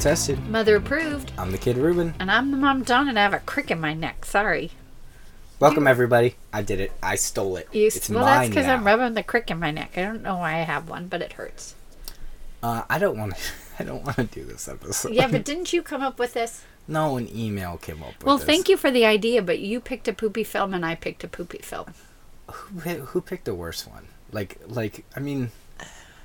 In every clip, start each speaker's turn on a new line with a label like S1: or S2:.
S1: Tested.
S2: Mother approved.
S1: I'm the Kid Ruben.
S2: And I'm the mom Dawn and I have a crick in my neck. Sorry.
S1: Welcome, everybody. I did it. I stole it.
S2: You,
S1: it's
S2: well, that's because. I'm rubbing the crick in my neck. I don't know why I have one, but it hurts.
S1: Uh, I don't want to. I don't want to do this episode.
S2: Yeah, but didn't you come up with this?
S1: no, an email came up with
S2: Well,
S1: this.
S2: thank you for the idea, but you picked a poopy film and I picked a poopy film.
S1: Who, who picked the worst one? Like, like I mean,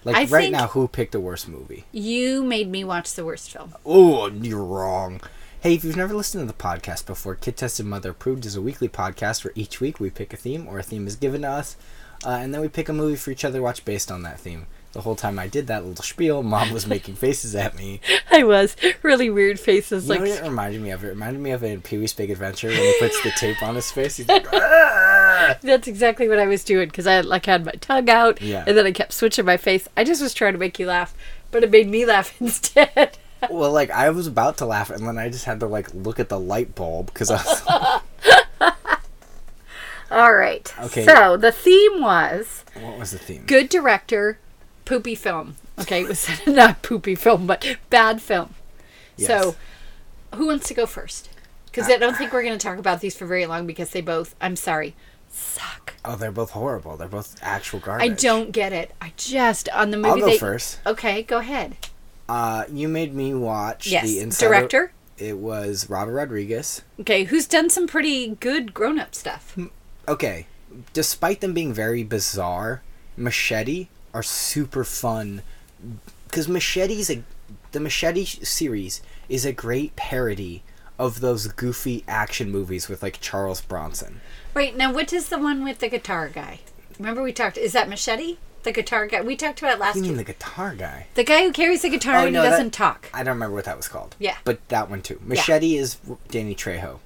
S1: like
S2: I
S1: right now, who picked the worst movie?
S2: You made me watch the worst film.
S1: Oh, you're wrong. Hey, if you've never listened to the podcast before, Kid Tested Mother Approved is a weekly podcast where each week we pick a theme or a theme is given to us, uh, and then we pick a movie for each other to watch based on that theme. The whole time I did that little spiel, Mom was making faces at me.
S2: I was really weird faces,
S1: You know
S2: like
S1: what it reminded me of? It reminded me of in Pee Wee's Big Adventure when he puts the tape on his face. He's like, "Ah!"
S2: that's exactly what I was doing because I like had my tongue out,
S1: Yeah.
S2: and then I kept switching my face. I just was trying to make you laugh, but it made me laugh instead.
S1: Well, like I was about to laugh, and then I just had to like look at the light bulb because I was.
S2: All right.
S1: Okay.
S2: So the theme was
S1: what was the theme?
S2: good director, poopy film. Okay, it was not poopy film, but bad film.
S1: Yes.
S2: So, who wants to go first? Because I don't think we're going to talk about these for very long because they both, I'm sorry, suck.
S1: Oh, they're both horrible. They're both actual garbage.
S2: I don't get it. I just on the movie.
S1: I'll go
S2: they,
S1: first.
S2: Okay, go ahead.
S1: Uh, you made me watch
S2: Yes,
S1: the Inside
S2: director.
S1: It was Robert Rodriguez.
S2: Okay, who's done some pretty good grown-up stuff?
S1: Okay, despite them being very bizarre, Machete are super fun because Machete's a the Machete series is a great parody of those goofy action movies with like Charles Bronson.
S2: Wait, now what is the one with the guitar guy? Remember we talked? Is that Machete? The guitar guy? We talked about it last
S1: You mean
S2: week.
S1: the guitar guy?
S2: The guy who carries the guitar
S1: Oh,
S2: and
S1: no,
S2: he doesn't talk.
S1: I don't remember what that was called.
S2: Yeah.
S1: but that one too. Machete is Danny Trejo.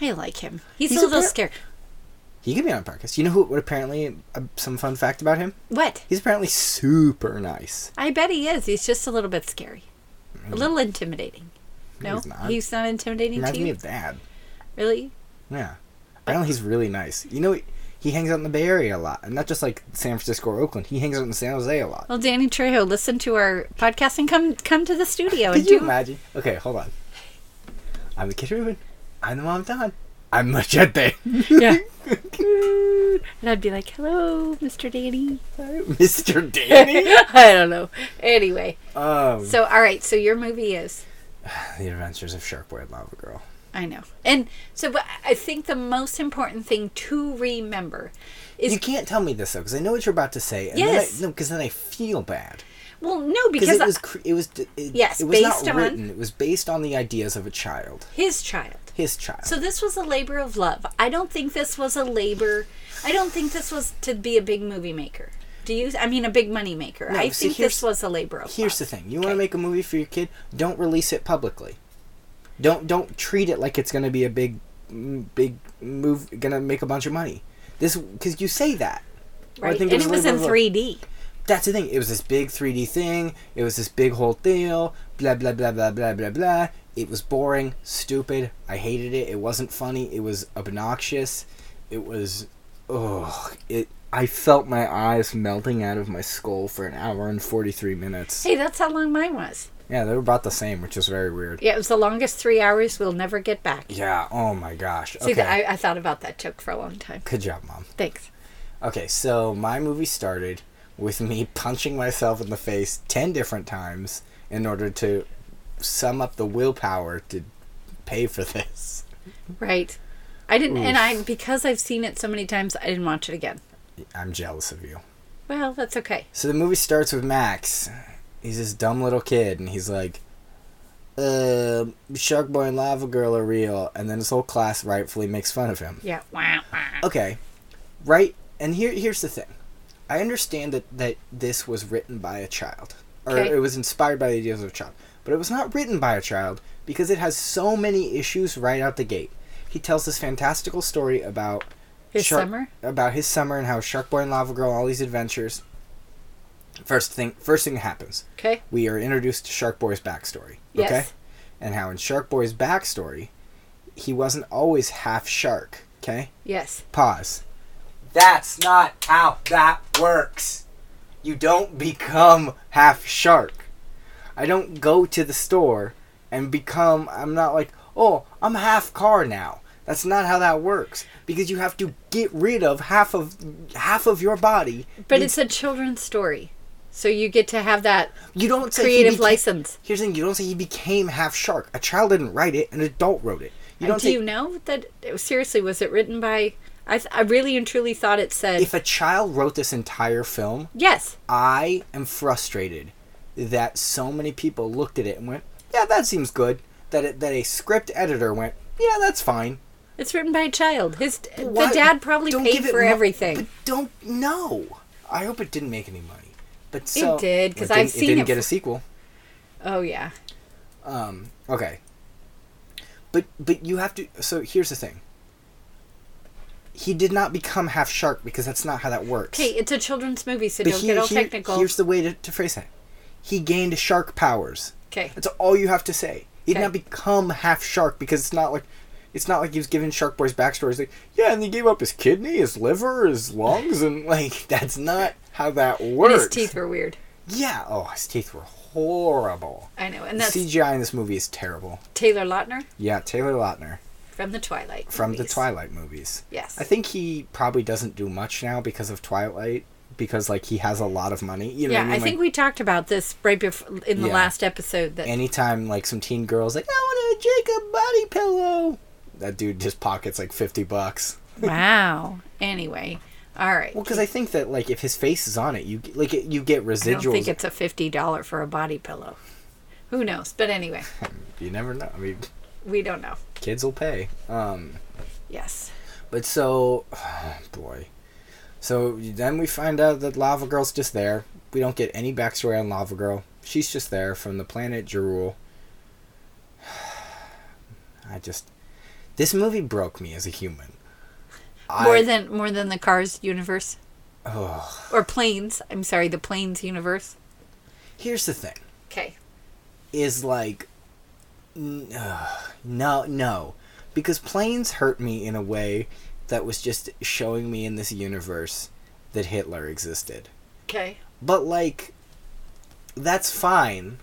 S2: I like him. He's,
S1: He's
S2: a
S1: a
S2: little
S1: par-
S2: scared.
S1: He could be on podcast. You know who? What apparently uh, some fun fact about him?
S2: What?
S1: He's apparently super nice.
S2: I bet he is. He's just a little bit scary. A little intimidating. No,
S1: he's not.
S2: he's not intimidating to
S1: Reminds me
S2: you.
S1: of Dad.
S2: Really?
S1: Yeah. Apparently he's really nice. You know, he hangs out in the Bay Area a lot, and not just like San Francisco or Oakland. He hangs out in San Jose a lot.
S2: Well, Danny Trejo, listen to our podcast and come come to the studio and
S1: Could you
S2: do.
S1: imagine? Okay, hold on. I'm the Kid Ruben. I'm the Mom Dawn. I'm Machete.
S2: Yeah. and I'd be like, "Hello, Mr. Danny."
S1: Mr. Danny.
S2: I don't know. Anyway,
S1: um,
S2: so all right. So your movie is.
S1: the Adventures of Shark Boy and Lava Girl.
S2: I know. And so, but I think the most important thing to remember is
S1: You can't tell me this though, because I know what you're about to say. And
S2: Yes.
S1: Then I, no, because then I feel bad.
S2: well, no,
S1: Because it was, it was, it,
S2: Yes,
S1: it was
S2: based
S1: not
S2: on-
S1: written. It was based on the ideas of a child,
S2: his child.
S1: His child.
S2: So this was a labor of love. I don't think this was a labor. I don't think this was to be a big movie maker. Do you? I mean, a big money maker.
S1: No,
S2: I
S1: see,
S2: think this was a labor of
S1: Here's
S2: love.
S1: the thing: you want to make a movie for your kid, don't release it publicly. Don't don't treat it like it's gonna be a big, big move, gonna make a bunch of money. This because you say that. Or I
S2: right?
S1: think
S2: And
S1: there's
S2: it was in 3D.
S1: That's the thing. It was this big 3D thing. It was this big whole deal. Blah blah blah blah blah blah blah. It was boring, stupid. I hated it. It wasn't funny. It was obnoxious. It was, ugh. It. I felt my eyes melting out of my skull for an hour and 43 minutes.
S2: Hey, that's how long mine was.
S1: Yeah, they were about the same, which is very weird.
S2: Yeah, it was the longest three hours we'll never get back.
S1: Yeah. Oh my gosh.
S2: See,
S1: Okay.
S2: I, I thought about that joke for a long time.
S1: Good job, mom.
S2: Thanks.
S1: Okay, so my movie started with me punching myself in the face ten different times in order to sum up the willpower to pay for this.
S2: Right. I didn't, and I because I've seen it so many times, I didn't watch it again.
S1: I'm jealous of you.
S2: Well, that's okay.
S1: So the movie starts with Max. He's this dumb little kid, and he's like, uh, Shark Boy and Lava Girl are real. And then his whole class rightfully makes fun of him.
S2: Yeah. Wow.
S1: Okay, right? And here, here's the thing. I understand that, that this was written by a child, or
S2: Okay.
S1: it was inspired by the ideas of a child, but it was not written by a child because it has so many issues right out the gate. He tells this fantastical story about
S2: His
S1: Shark-
S2: summer.
S1: about his summer and how Shark Boy and Lava Girl, all these adventures. First thing, first thing that happens,
S2: Okay.
S1: we are introduced to Shark Boy's backstory.
S2: Yes.
S1: Okay, and how in Shark Boy's backstory, he wasn't always half shark. Okay,
S2: Yes.
S1: pause. That's not how that works. You don't become half shark. I don't go to the store and become. I'm not like, oh, I'm half car now. That's not how that works because you have to get rid of half of half of your body.
S2: But
S1: you,
S2: it's a children's story. So you get to have that
S1: you don't
S2: creative
S1: beca-
S2: license.
S1: Here's the thing: you don't say he became half shark. A child didn't write it; an adult wrote it. You don't
S2: do
S1: say
S2: you know that seriously was it written by I th- I really and truly thought it said
S1: if a child wrote this entire film.
S2: yes.
S1: I am frustrated that so many people looked at it and went, "Yeah, that seems good." That it, that a script editor went, "Yeah, that's fine."
S2: It's written by a child. His
S1: Why-
S2: the dad probably
S1: don't
S2: paid
S1: it
S2: for
S1: mo-
S2: everything.
S1: But don't know. I hope it didn't make any money. But so
S2: did, 'cause
S1: it
S2: I've seen
S1: it didn't
S2: it
S1: get a sequel.
S2: oh yeah.
S1: Um, okay. But but you have to. So here's the thing. He did not become half shark because that's not how that works.
S2: Okay, it's a children's movie, so
S1: But
S2: don't
S1: here-
S2: get all
S1: here-
S2: technical.
S1: Here's the way to, to phrase that. He gained shark powers.
S2: Okay.
S1: That's all you have to say. He did
S2: Okay.
S1: not become half shark because it's not like it's not like he was given Shark Boy's backstory. It's like, yeah, and he gave up his kidney, his liver, his lungs, and like that's not how that
S2: And
S1: works.
S2: his teeth were weird.
S1: Yeah. Oh, his teeth were horrible.
S2: I know, and that's
S1: CGI in this movie is terrible.
S2: Taylor Lautner
S1: Yeah, Taylor Lautner
S2: from the Twilight.
S1: from the. Twilight movies.
S2: Yes.
S1: I think he probably doesn't do much now because of Twilight because like he has a lot of money. You know
S2: yeah,
S1: I
S2: I,
S1: mean? Like,
S2: think we talked about this right before in the
S1: Yeah.
S2: last episode. That
S1: anytime like some teen girls like I want a Jacob body pillow, that dude just pockets like fifty bucks.
S2: wow. Anyway, all right.
S1: Well, because I think that like if his face is on it, you like it, you get
S2: residual.
S1: I
S2: don't think it's a fifty dollar for a body pillow. Who knows? But anyway,
S1: you never know. I mean,
S2: we don't know.
S1: kids will pay. Um,
S2: Yes.
S1: but so, boy, so then we find out that Lava Girl's just there. We don't get any backstory on Lava Girl. She's just there from the planet Drool. I just, this movie broke me as a human.
S2: More
S1: I-
S2: than more than the Cars universe
S1: Ugh.
S2: or Planes. I'm sorry, the Planes universe.
S1: Here's the thing.
S2: Okay.
S1: is like n- ugh, no no because planes hurt me in a way that was just showing me in this universe that Hitler existed
S2: Okay.
S1: but like that's fine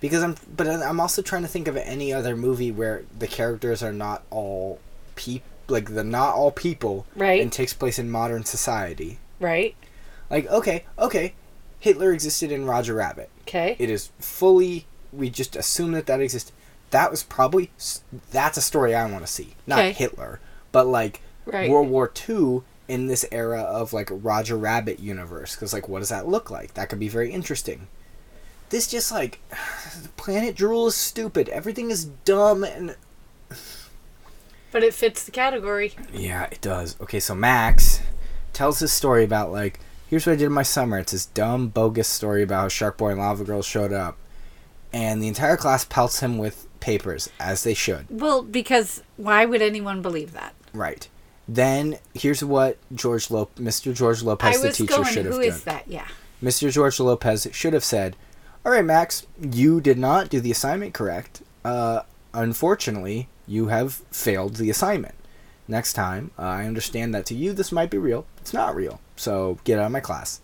S1: because I'm but I'm also trying to think of any other movie where the characters are not all peop like they're not all people
S2: Right.
S1: and takes place in modern society
S2: Right.
S1: like okay okay Hitler existed in Roger Rabbit
S2: Okay.
S1: it is fully we just assume that that exists that was probably that's a story i want to see not
S2: Okay.
S1: hitler but like
S2: Right.
S1: world war ii in this era of like roger rabbit universe because like what does that look like? That could be very interesting. This just like planet drool is stupid. Everything is dumb and
S2: But it fits the category.
S1: yeah it does. Okay so max tells his story about like here's what i did in my summer. It's this dumb bogus story about how shark boy and lava girl showed up. And the entire class pelts him with papers as they should.
S2: Well, because why would anyone believe that?
S1: right then here's what george Lop- mr george lopez the teacher
S2: going.
S1: should have
S2: Who
S1: done
S2: is that? Yeah.
S1: mr george lopez should have said all right max you did not do the assignment correct uh, unfortunately you have failed the assignment next time uh, i understand that to you this might be real it's not real so get out of my class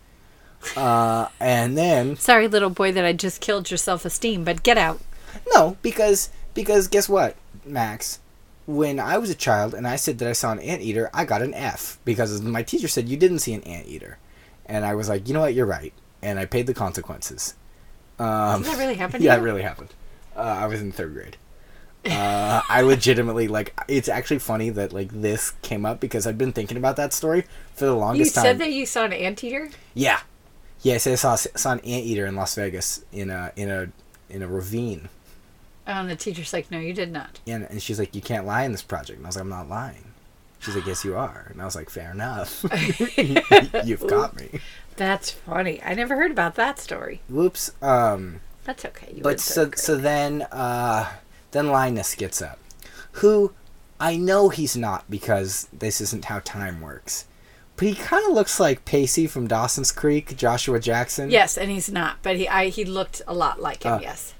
S1: uh, and then
S2: Sorry, little boy, that I just killed your self-esteem. But get out.
S1: No, because because guess what, Max? When I was a child and I said that I saw an anteater, I got an F because my teacher said you didn't see an anteater, and I was like, you know what, you're right, and I paid the consequences. Um,
S2: Did that really happen?
S1: yeah, it really happened. Uh, I was in third grade. Uh, I legitimately like. It's actually funny that like this came up because I've been thinking about that story for the longest time.
S2: You said that you saw an anteater.
S1: Yeah, yeah. I said I saw saw an anteater in Las Vegas in a in a in a ravine.
S2: Oh, and the teacher's like, "No, you did not."
S1: and, and she's like, "You can't lie in this project." And I was like, "I'm not lying." She's like, "Yes, you are." And I was like, "Fair enough. You've got me."
S2: That's funny. I never heard about that story.
S1: Whoops. Um,
S2: That's okay. You
S1: but so so then uh, then Linus gets up, who I know he's not because this isn't how time works. But he kind of looks like Pacey from Dawson's Creek, Joshua Jackson.
S2: yes, and he's not, but he I, he looked a lot like him.
S1: Uh,
S2: yes.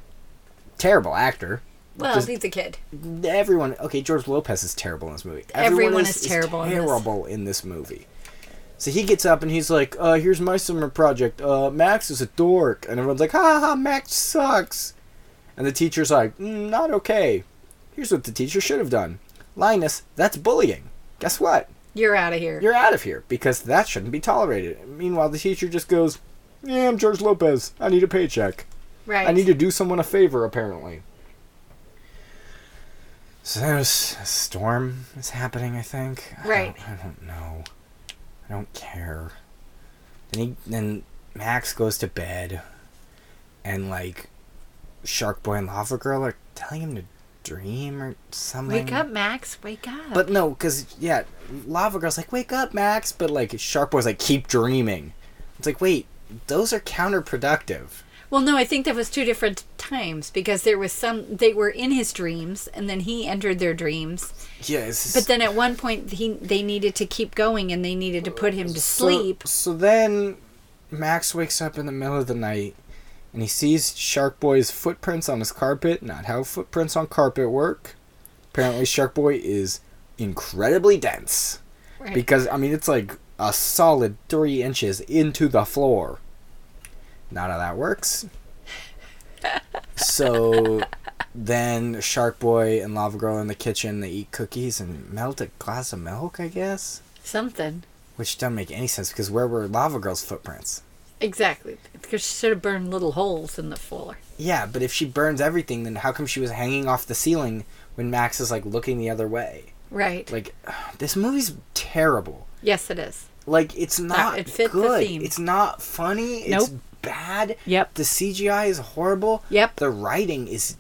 S1: Terrible actor.
S2: Well,
S1: just-
S2: he's a kid.
S1: everyone okay george lopez is terrible in this movie
S2: Everyone is terrible in this.
S1: terrible in this movie So he gets up and he's like, uh, here's my summer project. Uh, Max is a dork. And everyone's like, ha ha ha, Max sucks. And the teacher's like, mm, not okay. Here's what the teacher should have done. Linus, that's bullying. Guess what?
S2: You're out of here.
S1: You're out of here because that shouldn't be tolerated. Meanwhile, the teacher just goes, yeah, I'm George Lopez. I need a paycheck.
S2: Right.
S1: I need to do someone a favor, apparently. So there's a storm is happening, I think. I
S2: Right.
S1: don't- I don't, know. I don't care. Then he then Max goes to bed, and like Shark Boy and Lava Girl are telling him to dream or something.
S2: Wake up, Max. Wake up.
S1: But no, because yeah, Lava Girl's like, "Wake up, Max!" But like Shark Boy's like, "Keep dreaming." It's like, wait, those are counterproductive.
S2: Well, no, I think that was two different times because there was some they were in his dreams and then he entered their dreams.
S1: Yes.
S2: But then at one point he they needed to keep going and they needed to put him to sleep.
S1: So, so then Max wakes up in the middle of the night and he sees Shark Boy's footprints on his carpet. Not how footprints on carpet work. Apparently, Shark Boy is incredibly dense.
S2: Right.
S1: Because, I mean, it's like a solid three inches into the floor. Not how that works. so then Shark Boy and Lava Girl in the kitchen, they eat cookies and melt a glass of milk, I guess.
S2: Something.
S1: Which doesn't make any sense because where were Lava Girl's footprints?
S2: Exactly. Because she should have burned little holes in the floor.
S1: Yeah, but if she burns everything, then how come she was hanging off the ceiling when Max is like looking the other way?
S2: Right.
S1: Like, this movie's terrible.
S2: yes, it is.
S1: Like, it's not
S2: it fit the theme.
S1: It's not funny. It's
S2: Nope.
S1: Bad.
S2: Yep.
S1: The CGI is horrible.
S2: Yep.
S1: The writing is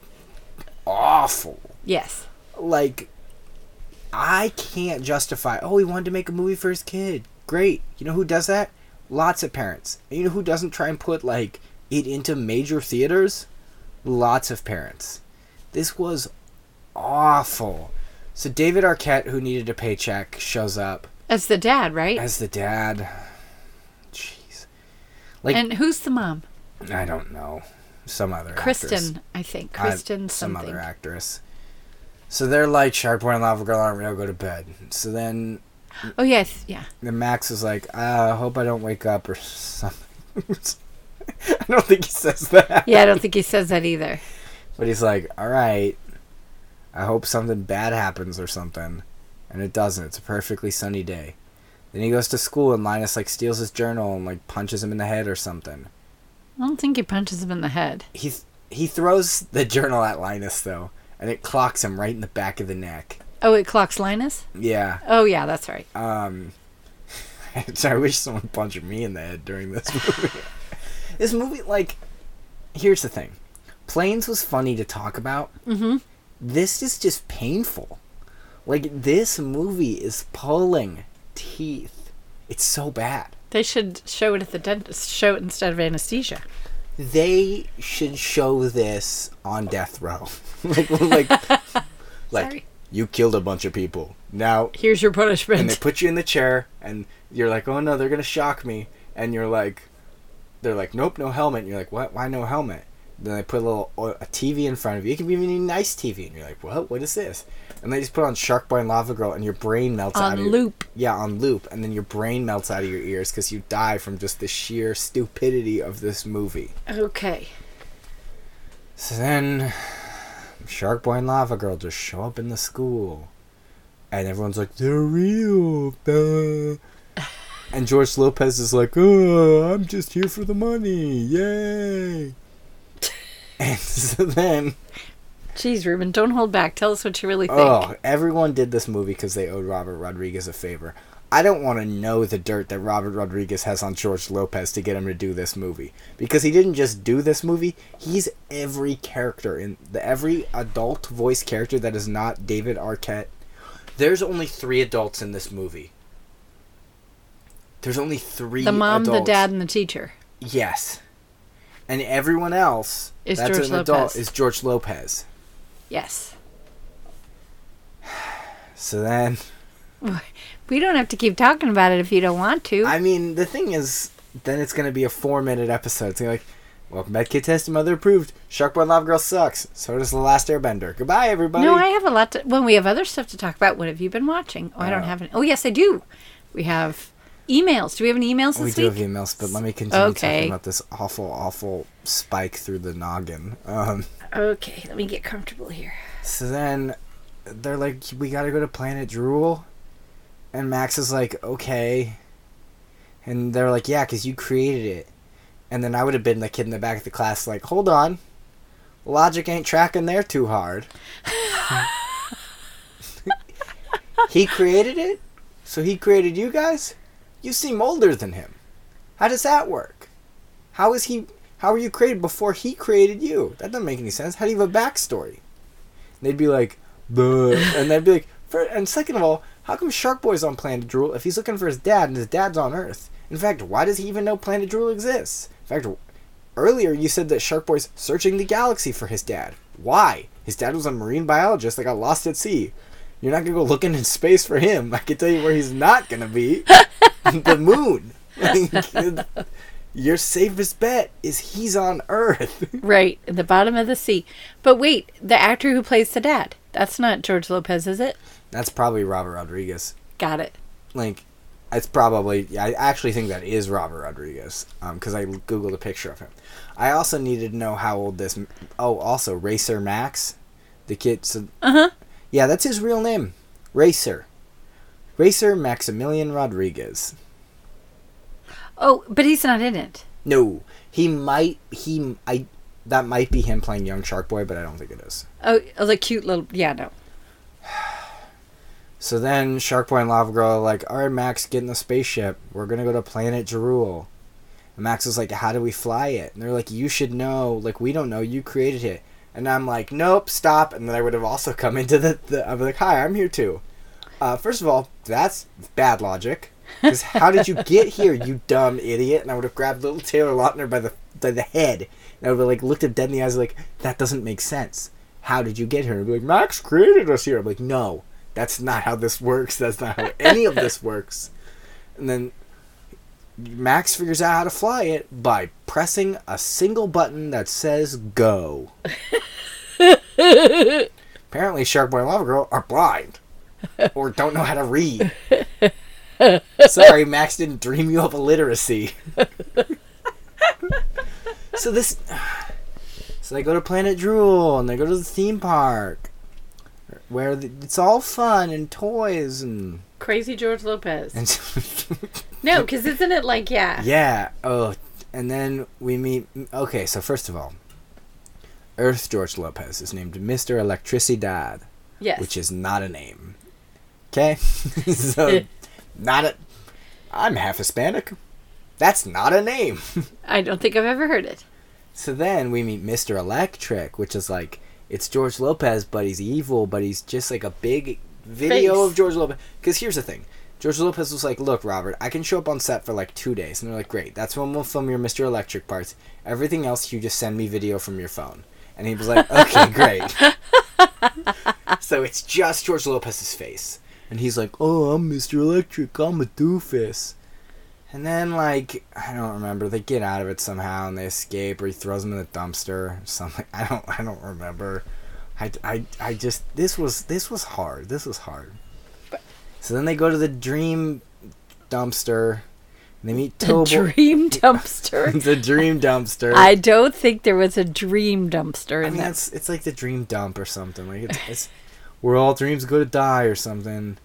S1: awful.
S2: Yes.
S1: Like, I can't justify. Oh, he wanted to make a movie for his kid. Great. You know who does that? Lots of parents. And you know who doesn't try and put like it into major theaters? Lots of parents. This was awful. So David Arquette, who needed a paycheck, shows up
S2: As the dad, right?
S1: as the dad. Like
S2: and who's the mom?
S1: I don't know. Some other actress.
S2: Kristen, I think. Kristen
S1: some other actress. So they're like Shark Boy and Lava Girl aren't real. Go to bed. So then
S2: Oh yes, yeah.
S1: then Max is like, ah, I hope I don't wake up or something. I don't think he says that.
S2: Yeah, I don't think he says that either.
S1: But he's like, all right. I hope something bad happens or something. And it doesn't. It's a perfectly sunny day. Then he goes to school and Linus like steals his journal and like punches him in the head or something.
S2: I don't think he punches him in the head.
S1: He he throws the journal at Linus though, and it clocks him right in the back of the neck.
S2: Oh, it clocks Linus?
S1: Yeah.
S2: Oh yeah, that's right.
S1: Um, I wish someone punched me in the head during this movie. this movie, like, here's the thing: Planes was funny to talk about.
S2: Mm-hmm.
S1: This is just painful. Like this movie is pulling teeth. It's so bad.
S2: They should show it at the dentist. Show it instead of anesthesia.
S1: They should show this on death row. like, like, like you killed a bunch of people. Now
S2: Here's your punishment.
S1: and they put you in the chair and you're like oh no they're gonna shock me and you're like they're like nope no helmet and you're like what why no helmet then they put a little a tv in front of you. It can be even a nice tv and you're like what? What is this? And they just put on shark boy and lava girl and your brain melts out
S2: On
S1: of your,
S2: loop.
S1: yeah on loop. And then your brain melts out of your ears because you die from just the sheer stupidity of this movie.
S2: Okay.
S1: so then shark boy and lava girl just show up in the school. And everyone's like they're real duh." and george lopez is like oh i'm just here for the money. Yay and so then
S2: Jeez, Ruben, don't hold back. Tell us what you really think.
S1: oh everyone did this movie because they owed robert rodriguez a favor i don't want to know the dirt that robert rodriguez has on george lopez to get him to do this movie because he didn't just do this movie he's every character in the every adult voice character that is not david arquette there's only three adults in this movie there's only three
S2: the mom, the dad, and the teacher.
S1: yes and everyone else
S2: Is
S1: that's
S2: George
S1: an adult
S2: Lopez.
S1: is george lopez
S2: Yes.
S1: so then
S2: We don't have to keep talking about it if you don't want to.
S1: I mean, the thing is, then it's gonna be a four-minute episode. It's like, welcome back, kid test, mother approved. Shark Boy Lava Girl sucks. So does the Last Airbender. Goodbye, everybody.
S2: no, I have a lot to. Well, we have other stuff to talk about. What have you been watching? Oh, I don't
S1: Uh,
S2: have any. Oh, yes, I do. We have emails. Do we have any emails
S1: we
S2: this
S1: do have emails, but let me continue
S2: Okay.
S1: talking about this awful, awful spike through the noggin. Um,
S2: Okay, let me get comfortable here.
S1: so then they're like, we gotta go to Planet Drool. And Max is like, okay. And they're like, yeah, because you created it. And then I would have been the kid in the back of the class, like, hold on. Logic ain't tracking there too hard. he created it? So he created you guys? You seem older than him. How does that work? How is he how were you created before he created you? That doesn't make any sense. How do you have a backstory? And they'd be like, Buh. and they'd be like, and second of all, how come Shark Boy's on Planet Drool if he's looking for his dad and his dad's on Earth? In fact, why does he even know Planet Drool exists? In fact, earlier you said that Shark Boy's searching the galaxy for his dad. Why? His dad was a marine biologist that got lost at sea. You're not gonna go looking in space for him. I can tell you where he's not gonna be. the moon. Like, your safest bet is he's on Earth.
S2: Right, at the bottom of the sea. But wait, the actor who plays the dad, that's not George Lopez, is it?
S1: That's probably Robert Rodriguez.
S2: Got it.
S1: Like, it's probably. I actually think that is Robert Rodriguez. Um, because I googled a picture of him. I also needed to know how old this. Oh, also Racer Max, the kid. So,
S2: Uh huh.
S1: Yeah, that's his real name, Racer. Racer Maximilian Rodriguez.
S2: Oh, but he's not in it.
S1: No, he might. He I. That might be him playing young Shark Boy, but I don't think it is.
S2: Oh, the cute little. Yeah, no.
S1: So then Shark Boy and Lava Girl are like, all right, Max, get in the spaceship. We're going to go to Planet Drool. And Max is like, how do we fly it? And they're like, you should know. Like, we don't know. You created it. And I'm like, nope, stop. And then I would have also come into the. the be like, hi, I'm here too. Uh, first of all, that's bad logic. Because how did you get here, you dumb idiot? And I would have grabbed little Taylor Lautner by the by the head. And I would have like looked him dead in the eyes, like, that doesn't make sense. How did you get here? And be like, Max created us here. I'm like, no, that's not how this works. That's not how any of this works. And then Max figures out how to fly it by pressing a single button that says go. Apparently, Shark Boy and Lava Girl are blind or don't know how to read. Sorry, Max didn't dream you of illiteracy. so this, so they go to Planet Drool and they go to the theme park, where the, it's all fun and toys and
S2: Crazy George Lopez.
S1: and.
S2: No, because isn't it like, yeah.
S1: Yeah. Oh, and then we meet. Okay, so first of all, Earth George Lopez is named Mr. Electricidad,
S2: Yes.
S1: which is not a name. Okay, so not a. I'm half Hispanic. That's not a name.
S2: I don't think I've ever heard it.
S1: so then we meet Mr. Electric, which is like it's George Lopez, but he's evil, but he's just like a big video
S2: Face.
S1: of George Lopez. Because here's the thing. George Lopez was like, "Look, Robert, I can show up on set for like two days," and they're like, "Great, that's when we'll film your Mr. Electric parts. Everything else, you just send me video from your phone." And he was like, "Okay, great." so it's just George Lopez's face, and he's like, "Oh, I'm Mr. Electric. I'm a doofus." And then, like, I don't remember. They get out of it somehow, and they escape, or he throws them in the dumpster, or something. I don't, I don't remember. I, I, I just this was this was hard. This was hard. So then they go to the dream dumpster. And they meet
S2: The dream dumpster.
S1: the dream dumpster.
S2: I don't think there was a dream dumpster
S1: I
S2: in
S1: mean,
S2: that.
S1: it's it's like the dream dump or something. Like it's, it's where all dreams go to die or something.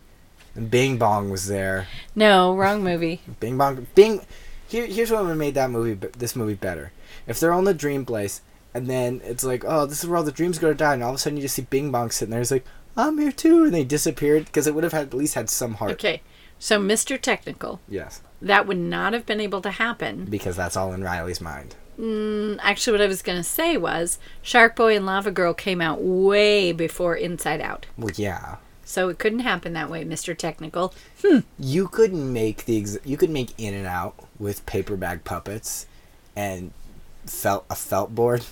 S1: And Bing Bong was there.
S2: No, wrong movie.
S1: Bing Bong. Bing. Here, here's what would have made that movie, this movie better. If they're on the dream place, and then it's like, oh, this is where all the dreams go to die, and all of a sudden you just see Bing Bong sitting there. It's like, I'm here too, and they disappeared because it would have had at least had some heart.
S2: Okay, so Mr. Technical,
S1: Yes,
S2: that would not have been able to happen.
S1: because that's all in Riley's mind.
S2: Mm, Actually, what I was going to say was Shark Boy and Lava Girl came out way before Inside Out.
S1: Well, yeah.
S2: So it couldn't happen that way, Mr. Technical. Hmm.
S1: You could make the ex- you could make In and Out with paper bag puppets and felt a felt board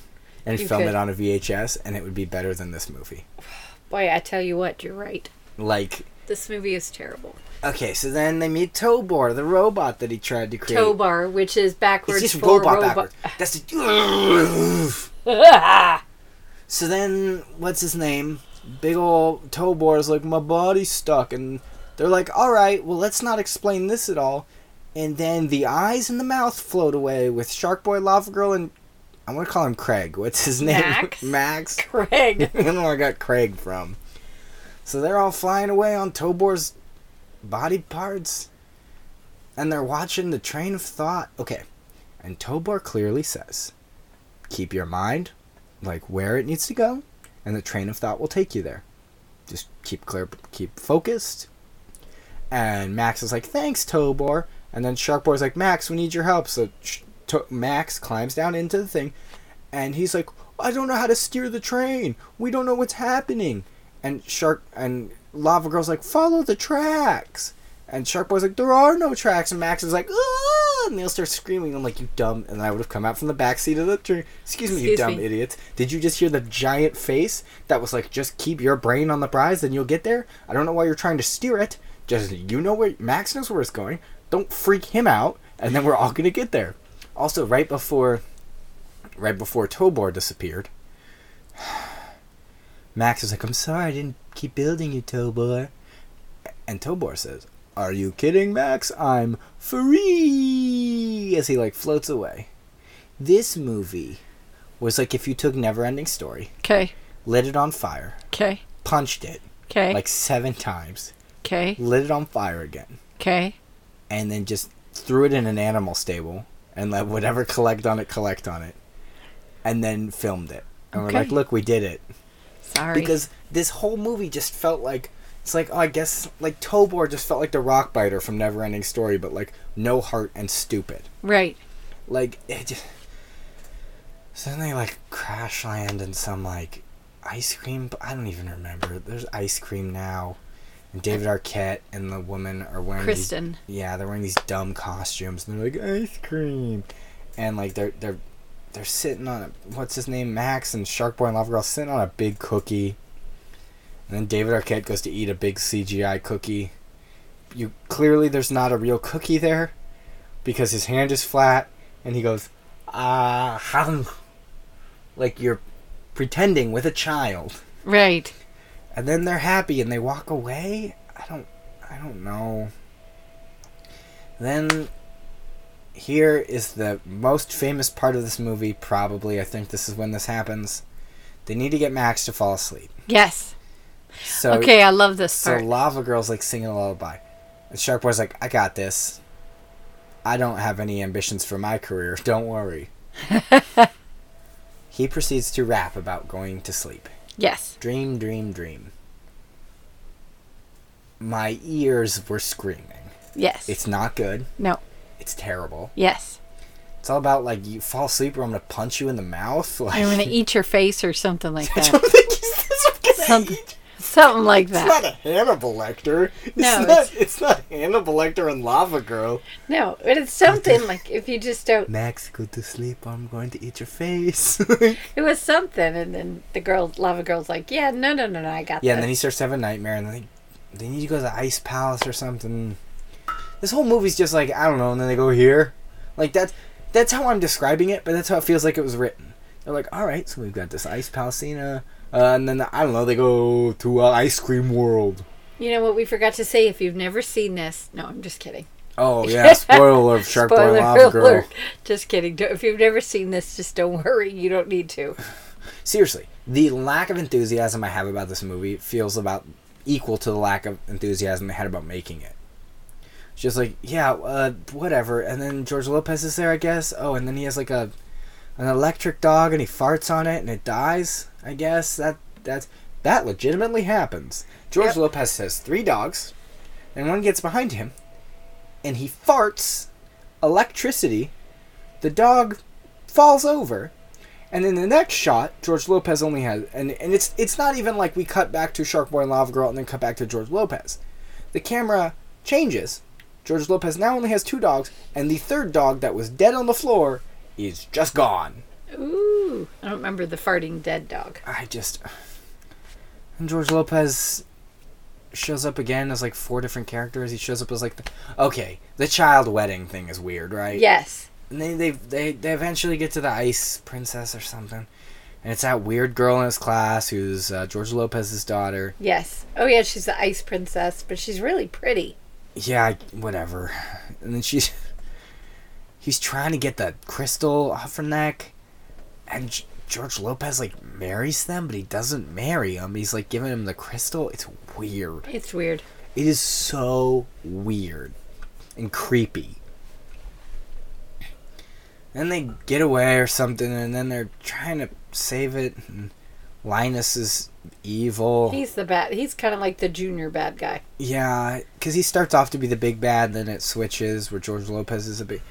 S1: and
S2: You
S1: film
S2: could.
S1: it on a VHS, and it would be better than this movie.
S2: Boy, I tell you what, you're right.
S1: Like,
S2: This movie is terrible.
S1: okay, so then they meet Tobor, the robot that he tried to create.
S2: Tobor, which is backwards
S1: It's just
S2: for
S1: robot,
S2: robot.
S1: backwards. That's the. so then, what's his name? Big old Tobor is like, my body's stuck, and they're like, all right, well, let's not explain this at all. and then the eyes and the mouth float away with Shark Boy, Lava Girl, and I'm gonna call him Craig. What's his name?
S2: Max.
S1: Max.
S2: Craig.
S1: I don't know where I got Craig from. So they're all flying away on Tobor's body parts. And they're watching the train of thought. Okay. And Tobor clearly says, keep your mind like where it needs to go, and the train of thought will take you there. Just keep clear, keep focused. And Max is like, thanks, Tobor. And then Sharkboy's like, Max, we need your help. So Sh- to- Max climbs down into the thing, and he's like, I don't know how to steer the train. We don't know what's happening. And Shark and Lava Girl's like, follow the tracks. And Shark Boy's like, there are no tracks. And Max is like, ah! And they'll start screaming. I'm like, you dumb. And I would have come out from the back seat of the train. Excuse me, you dumb
S2: me.
S1: idiots. Did you just hear the giant face that was like, just keep your brain on the prize, then you'll get there? I don't know why you're trying to steer it. Just, you know where, Max knows where it's going. Don't freak him out. And then we're all going to get there. Also, right before, right before Tobor disappeared, Max is like, I'm sorry, I didn't keep building you, Tobor. And Tobor says, Are you kidding, Max? I'm free! As he like floats away. This movie was like if you took Neverending Story,
S2: Okay.
S1: lit it on fire,
S2: Okay.
S1: punched it
S2: Okay.
S1: like seven times,
S2: Okay.
S1: lit it on fire again,
S2: Okay.
S1: and then just threw it in an animal stable and let whatever collect on it collect on it, and then filmed it. And we're like, look, we did it.
S2: Sorry.
S1: because this whole movie just felt like it's like oh, I guess like Tobor just felt like the rock biter from Neverending Story, but like no heart and stupid.
S2: right.
S1: Like it just so then they like crash land in some like ice cream. I don't even remember. There's ice cream now, and David Arquette and the woman are wearing these
S2: Kristen.
S1: yeah, they're wearing these dumb costumes, and they're like ice cream, and like they're they're they're sitting on a, what's his name, Max and Shark Boy and Lava Girl sitting on a big cookie, and then David Arquette goes to eat a big CGI cookie. You clearly there's not a real cookie there, because his hand is flat, and he goes, ah, hum," like you're pretending with a child
S2: Right.
S1: And then they're happy and they walk away. I don't, I don't know. Then here is the most famous part of this movie. Probably, I think this is when this happens. They need to get Max to fall asleep.
S2: Yes.
S1: So
S2: okay, I love this
S1: so
S2: part.
S1: Lava Girl's like singing a lullaby, and Shark Boy's like, "I got this. I don't have any ambitions for my career. Don't worry." he proceeds to rap about going to sleep.
S2: Yes.
S1: Dream, dream, dream. My ears were screaming.
S2: Yes.
S1: It's not good.
S2: no.
S1: It's terrible.
S2: Yes.
S1: It's all about like you fall asleep or I'm gonna punch you in the mouth. Like,
S2: I'm gonna eat your face or something like
S1: I
S2: that.
S1: don't think he's this gonna
S2: Something-
S1: eat.
S2: Something like that.
S1: It's not a Hannibal Lecter. It's
S2: No,
S1: not.
S2: it's-
S1: It's, not Hannibal Lecter and Lava Girl.
S2: No, but it's something like if you just don't.
S1: Max, go to sleep. I'm going to eat your face.
S2: It was something, and then the girl, lava girl's like, "Yeah, no, no, no, no, I got that.
S1: yeah,
S2: this."
S1: and then he starts to have a nightmare, and then they, they need to go to the ice palace or something. This whole movie's just like I don't know, and then they go here, like that's that's how I'm describing it, but that's how it feels like it was written. They're like, all right, so we've got this ice palacina, uh, and then I don't know, they go to uh, ice cream world.
S2: You know what we forgot to say? If you've never seen this, no, I'm just kidding.
S1: Oh yeah, spoiler of Shark
S2: Spoiler
S1: Lava Girl.
S2: alert. Just kidding. If you've never seen this, just don't worry. You don't need to.
S1: Seriously, the lack of enthusiasm I have about this movie feels about equal to the lack of enthusiasm they had about making it. It's just like, yeah, uh, whatever. And then George Lopez is there, I guess. Oh, and then he has like a an electric dog, and he farts on it, and it dies. I guess that that's that legitimately happens. George
S2: Yep.
S1: Lopez has three dogs, and one gets behind him, and he farts electricity. The dog falls over, and in the next shot, George Lopez only has, and, and it's it's not even like we cut back to Shark Boy and Lava Girl and then cut back to George Lopez. The camera changes. George Lopez now only has two dogs, and the third dog that was dead on the floor is just gone.
S2: Ooh, I don't remember the farting dead dog.
S1: I just. And George Lopez shows up again as like four different characters. He shows up as like the. Okay, the child wedding thing is weird, right?
S2: Yes.
S1: And they, they they they eventually get to the ice princess or something, and it's that weird girl in his class who's uh, George Lopez's daughter.
S2: Yes. Oh yeah, she's the ice princess, but she's really pretty.
S1: yeah, whatever. And then she's he's trying to get the crystal off her neck, and G- George Lopez like marries them, but he doesn't marry him. He's like giving him the crystal. It's weird.
S2: It's weird.
S1: It is so weird and creepy. Then they get away or something, and then they're trying to save it. And Linus is evil.
S2: He's the bad. He's kind of like the junior bad guy.
S1: Yeah, because he starts off to be the big bad, then it switches where George Lopez is a big.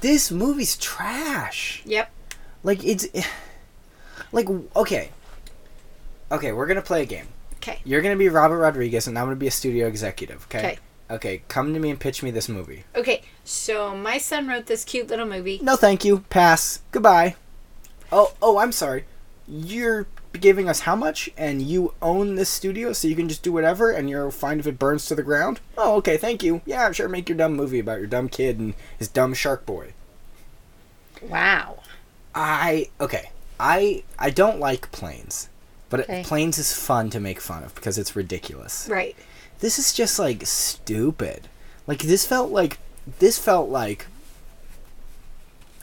S1: This movie's trash.
S2: Yep.
S1: Like it's, like okay, okay. We're gonna play a game.
S2: Okay.
S1: You're gonna be Robert Rodriguez, and I'm gonna be a studio executive. Okay.
S2: Okay.
S1: Okay. Come to me and pitch me this movie.
S2: Okay. So my son wrote this cute little movie.
S1: No, thank you. Pass. Goodbye. Oh, oh, I'm sorry. You're giving us how much, and you own this studio, so you can just do whatever, and you're fine if it burns to the ground. Oh, okay, thank you. Yeah, I'm sure. Make your dumb movie about your dumb kid and his dumb shark boy.
S2: Wow.
S1: I okay. I I don't like planes, but
S2: Okay.
S1: planes is fun to make fun of because it's ridiculous.
S2: Right.
S1: This is just like stupid. Like this felt like this felt like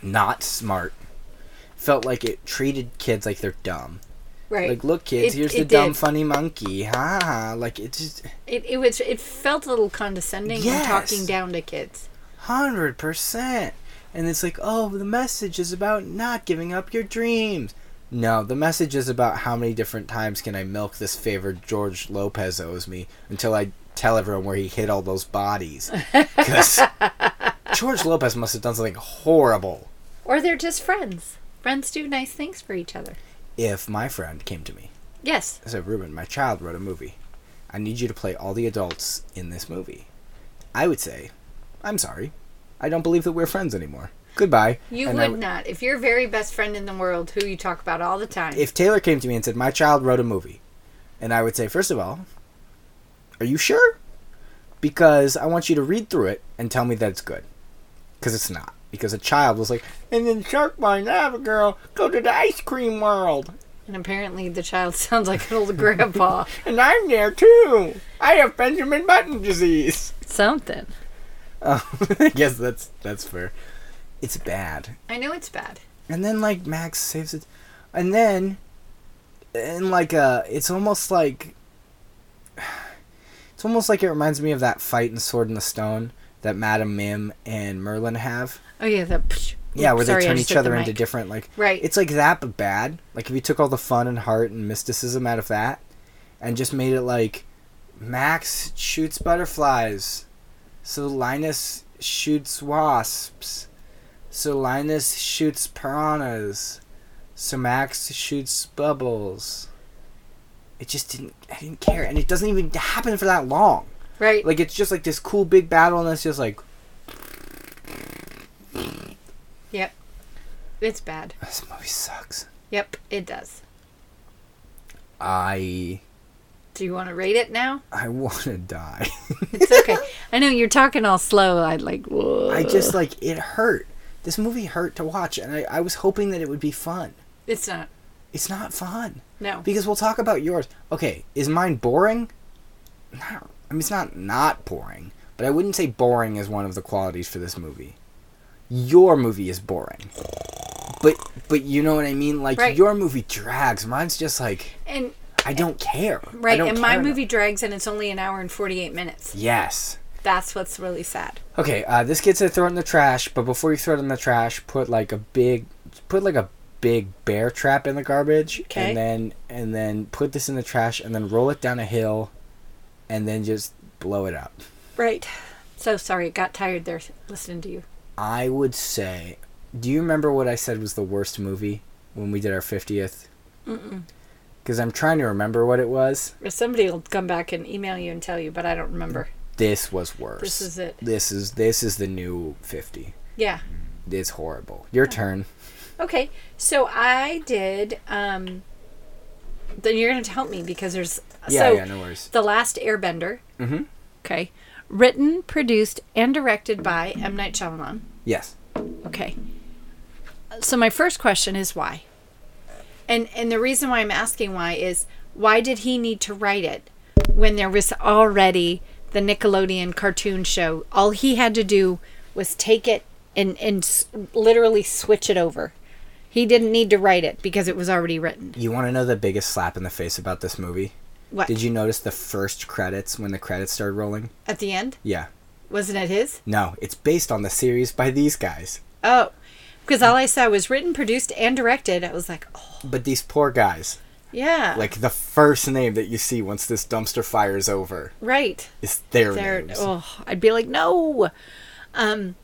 S1: not smart. Felt like it treated kids like they're dumb.
S2: Right.
S1: Like, look, kids,
S2: It-
S1: here's the
S2: it
S1: dumb, funny monkey. Ha ha. Like it just
S2: it, it was. It felt a little condescending
S1: Yes.
S2: and talking down to kids.
S1: hundred percent. And it's like, oh, the message is about not giving up your dreams. No, the message is about how many different times can I milk this favor George Lopez owes me until I tell everyone where he hid all those bodies. Because George Lopez must have done something horrible.
S2: Or they're just friends. Friends do nice things for each other.
S1: If my friend came to me
S2: Yes.
S1: and said, Ruben, my child wrote a movie. I need you to play all the adults in this movie. I would say, I'm sorry. I don't believe that we're friends anymore. Goodbye.
S2: You
S1: And I
S2: would not. If your very best friend in the world, who you talk about all the time,
S1: if Taylor came to me and said, "My child wrote a movie," and I would say, first of all, are you sure? Because I want you to read through it and tell me that it's good. Because it's not. Because a child was like, and then Shark Boy and Abigail go to the ice cream world,
S2: and apparently the child sounds like an old grandpa.
S1: and I'm there too. I have Benjamin Button disease.
S2: Something.
S1: Oh, I guess that's that's fair. It's bad.
S2: I know it's bad.
S1: And then like Max saves it, and then, and like uh, it's almost like, it's almost like it reminds me of that fight in Sword in the Stone that Madame Mim and Merlin have.
S2: Oh yeah, the. Psh,
S1: Yeah, where
S2: sorry,
S1: they turn each other into different like.
S2: Right.
S1: It's like that, but bad. Like if you took all the fun and heart and mysticism out of that, and just made it like, Max shoots butterflies, so Linus shoots wasps, so Linus shoots piranhas, so Max shoots bubbles. It just didn't. I didn't care, and it doesn't even happen for that long.
S2: right.
S1: Like it's just like this cool big battle, and it's just like
S2: yep. It's bad.
S1: this movie sucks.
S2: Yep, it does.
S1: I
S2: Do you want to rate it now?
S1: I want to die.
S2: It's okay. I know you're talking all slow. I'd like. Whoa.
S1: I just like it hurt. This movie hurt to watch, and I, I was hoping that it would be fun.
S2: It's not.
S1: It's not fun
S2: No.
S1: because we'll talk about yours. Okay, is mine boring? No, I mean it's not not boring, but I wouldn't say boring is one of the qualities for this movie. Your movie is boring, but but you know what I mean. Like
S2: Right.
S1: your movie drags. Mine's just like
S2: And
S1: I don't care.
S2: Right,
S1: don't
S2: and my
S1: care enough.
S2: movie drags, and it's only an hour and forty eight minutes.
S1: Yes.
S2: That's what's really sad.
S1: Okay, uh, this gets said throw it in the trash, but before you throw it in the trash, put like a big, put like a big bear trap in the garbage,
S2: Okay.
S1: and then and then put this in the trash, and then roll it down a hill, and then just blow it up.
S2: Right. So sorry, got tired there listening to you.
S1: I would say, do you remember what I said was the worst movie when we did our fiftieth? Because I'm trying to remember what it was.
S2: Somebody will come back and email you and tell you, but I don't remember.
S1: This was worse.
S2: This is it.
S1: This is this is the new fifty.
S2: Yeah.
S1: It's horrible. Your turn.
S2: Okay. So I did. um Then you're going to help me because there's.
S1: Yeah,
S2: so
S1: yeah, no worries.
S2: The Last Airbender.
S1: Mm-hmm.
S2: Okay. Written, produced, and directed by M Night Shyamalan.
S1: Yes.
S2: Okay. So my first question is why? And and the reason why I'm asking why is why did he need to write it when there was already the Nickelodeon cartoon show. All he had to do was take it and and s- literally switch it over. He didn't need to write it because it was already written.
S1: You want to know the biggest slap in the face about this movie?
S2: What?
S1: Did you notice the first credits when the credits started rolling?
S2: At the end,
S1: Yeah.
S2: wasn't it his?
S1: No, it's based on the series by these guys.
S2: Oh, because all I saw was written, produced, and directed. I was like, oh,
S1: But these poor guys,
S2: yeah,
S1: like the first name that you see once this dumpster fire is over
S2: right.
S1: is their names.
S2: oh, I'd be like, no. Um,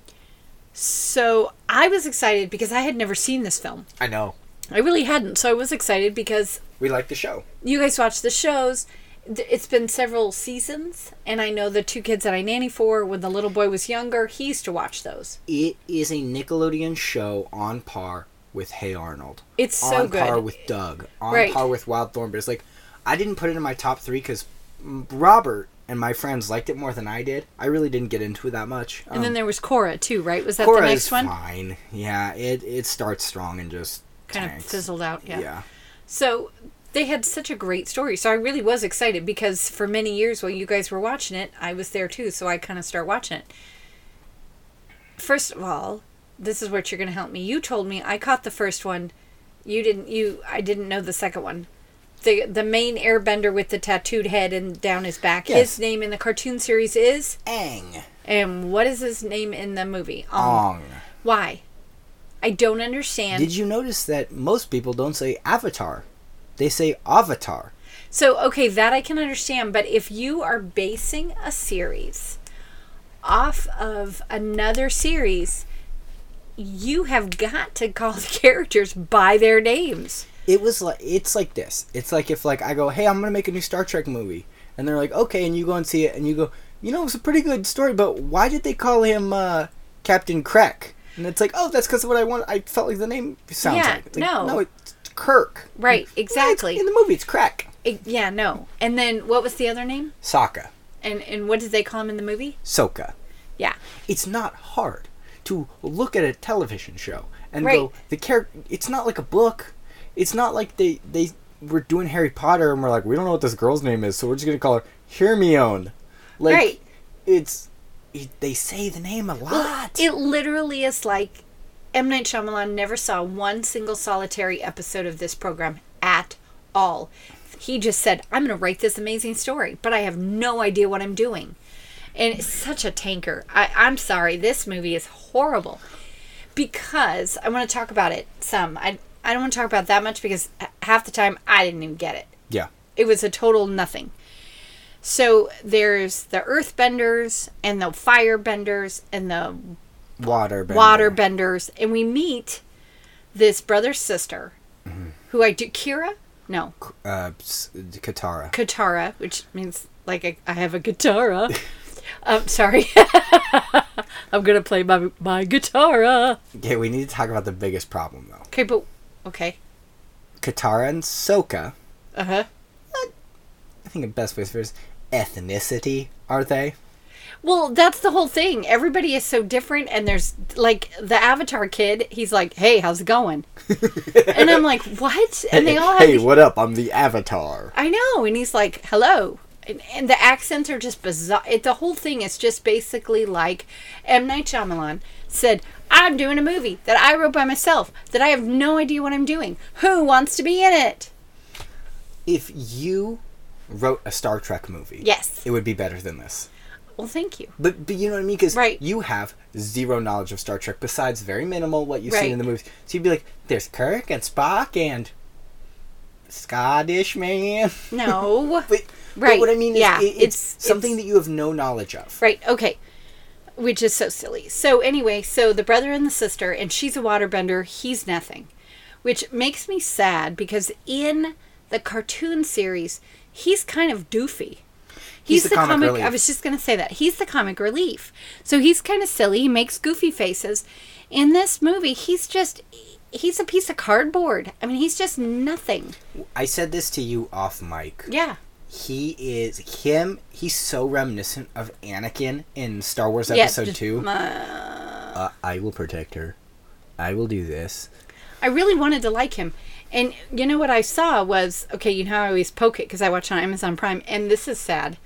S2: so I was excited because I had never seen this film.
S1: I know.
S2: I really hadn't. So I was excited because
S1: We like the show.
S2: you guys watch the shows. It's been several seasons, and I know the two kids that I nanny for when the little boy was younger, he used to watch those.
S1: It is a Nickelodeon show on par with Hey Arnold.
S2: It's so
S1: on par
S2: good.
S1: with Doug. On
S2: Right.
S1: par with Wild Thorn. But it's like, I didn't put it in my top three because Robert and my friends liked it more than I did. I really didn't get into it that much.
S2: And then um, there was Korra too, right? Was that
S1: Korra
S2: the next one?
S1: fine. Yeah, it it starts strong and just
S2: Kind of fizzled out. Yeah.
S1: yeah.
S2: So they had such a great story. So I really was excited because for many years while you guys were watching it, I was there too. So I kind of start watching it. First of all, this is what you're going to help me. You told me I caught the first one. You didn't. You I didn't know the second one. The the main airbender with the tattooed head and down his back.
S1: Yes.
S2: His name in the cartoon series is.
S1: Aang.
S2: And what is his name in the movie?
S1: Ong.
S2: Why? I don't understand.
S1: Did you notice that most people don't say Avatar? They say Avatar.
S2: So, okay, that I can understand, but if you are basing a series off of another series, you have got to call the characters by their names.
S1: It was like it's like this. It's like if like I go, hey, I'm gonna make a new Star Trek movie, and they're like, okay, and you go and see it, and you go, you know, it's a pretty good story, but why did they call him uh, Captain Krek? And it's like, oh, that's because of what I want. I felt like the name sounds
S2: Yeah,
S1: like. It's like,
S2: no.
S1: no, it's Kirk.
S2: Right, exactly.
S1: in the movie, it's Krek.
S2: It- yeah, no. And then what was the other name?
S1: Sokka,
S2: And and what did they call him in the movie?
S1: Soka.
S2: Yeah.
S1: It's not hard to look at a television show and
S2: Right.
S1: go, the character. It's not like a book. It's not like they they were doing Harry Potter and we're like, we don't know what this girl's name is, so we're just gonna call her Hermione. Like,
S2: Right.
S1: It's it, they say the name a lot.
S2: It literally is like M. Night Shyamalan never saw one single solitary episode of this program at all. He just said, I'm going to write this amazing story, but I have no idea what I'm doing. And it's such a tanker. I, I'm sorry, this movie is horrible. Because I want to talk about it some. I, I don't want to talk about that much because half the time I didn't even get it.
S1: yeah.
S2: It was a total nothing. So there's the earthbenders and the firebenders and the
S1: Water. Bender.
S2: water benders, and we meet this brother sister,
S1: Mm-hmm.
S2: who I do Kira, no
S1: Uh, Katara.
S2: Katara, which means like I, I have a guitar. um, sorry, I'm gonna play my my guitar.
S1: Okay, we need to talk about the biggest problem though.
S2: Okay, but okay,
S1: Katara and Soka.
S2: uh huh.
S1: I think the best place for is ethnicity. Are they?
S2: Well, that's the whole thing. Everybody is so different, and there's like the Avatar kid. He's like, "Hey, how's it going?" and I'm like, "What?" And they all have.
S1: hey,
S2: the-
S1: what up? I'm the Avatar.
S2: I know, and he's like, "Hello," and, and the accents are just bizarre. It, the whole thing is just basically like M Night Shyamalan said, "I'm doing a movie that I wrote by myself that I have no idea what I'm doing. Who wants to be in it?"
S1: If you wrote a Star Trek movie,
S2: Yes.
S1: it would be better than this.
S2: Well, thank you.
S1: But, but you know what I mean? Because
S2: Right.
S1: you have zero knowledge of Star Trek besides very minimal what you've
S2: Right.
S1: seen in the movies. So you'd be like, there's Kirk and Spock and Scottish man.
S2: No.
S1: But, but
S2: Right.
S1: what I mean is,
S2: Yeah,
S1: it- it's,
S2: it's-
S1: something
S2: it's-
S1: that you have no knowledge of.
S2: Right, okay. Which is so silly. So anyway, so the brother and the sister, and she's a waterbender, he's nothing. Which makes me sad because in the cartoon series, he's kind of doofy.
S1: He's the comic relief.
S2: I was just gonna say that. He's the comic relief. So he's kind of silly, he makes goofy faces. In this movie, he's just he's a piece of cardboard. I mean he's just nothing.
S1: I said this to you off mic.
S2: Yeah.
S1: He is him. He's so reminiscent of Anakin in Star Wars Episode Two.
S2: uh,
S1: Uh, I will protect her. I will do this.
S2: I really wanted to like him. And you know what I saw was okay, you know how I always poke it because I watch on Amazon Prime, and this is sad.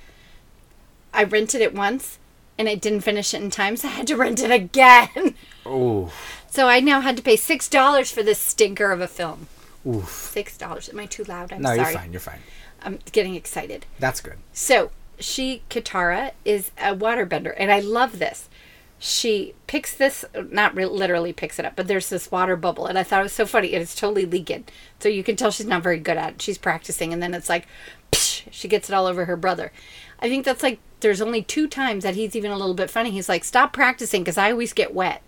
S2: I rented it once and I didn't finish it in time, so I had to rent it again.
S1: Ooh.
S2: so I now had to pay six dollars for this stinker of a film.
S1: Oof.
S2: Six dollars. Am I too loud? I'm
S1: No,
S2: sorry.
S1: you're fine. You're fine.
S2: I'm getting excited.
S1: That's good.
S2: So she Katara is a waterbender, and I love this. She picks this, not re- literally picks it up, but there's this water bubble, and I thought it was so funny. It's totally leaking, so you can tell she's not very good at it. She's practicing, and then it's like, psh, she gets it all over her brother. I think that's like there's only two times that he's even a little bit funny. He's like, "Stop practicing," because I always get wet.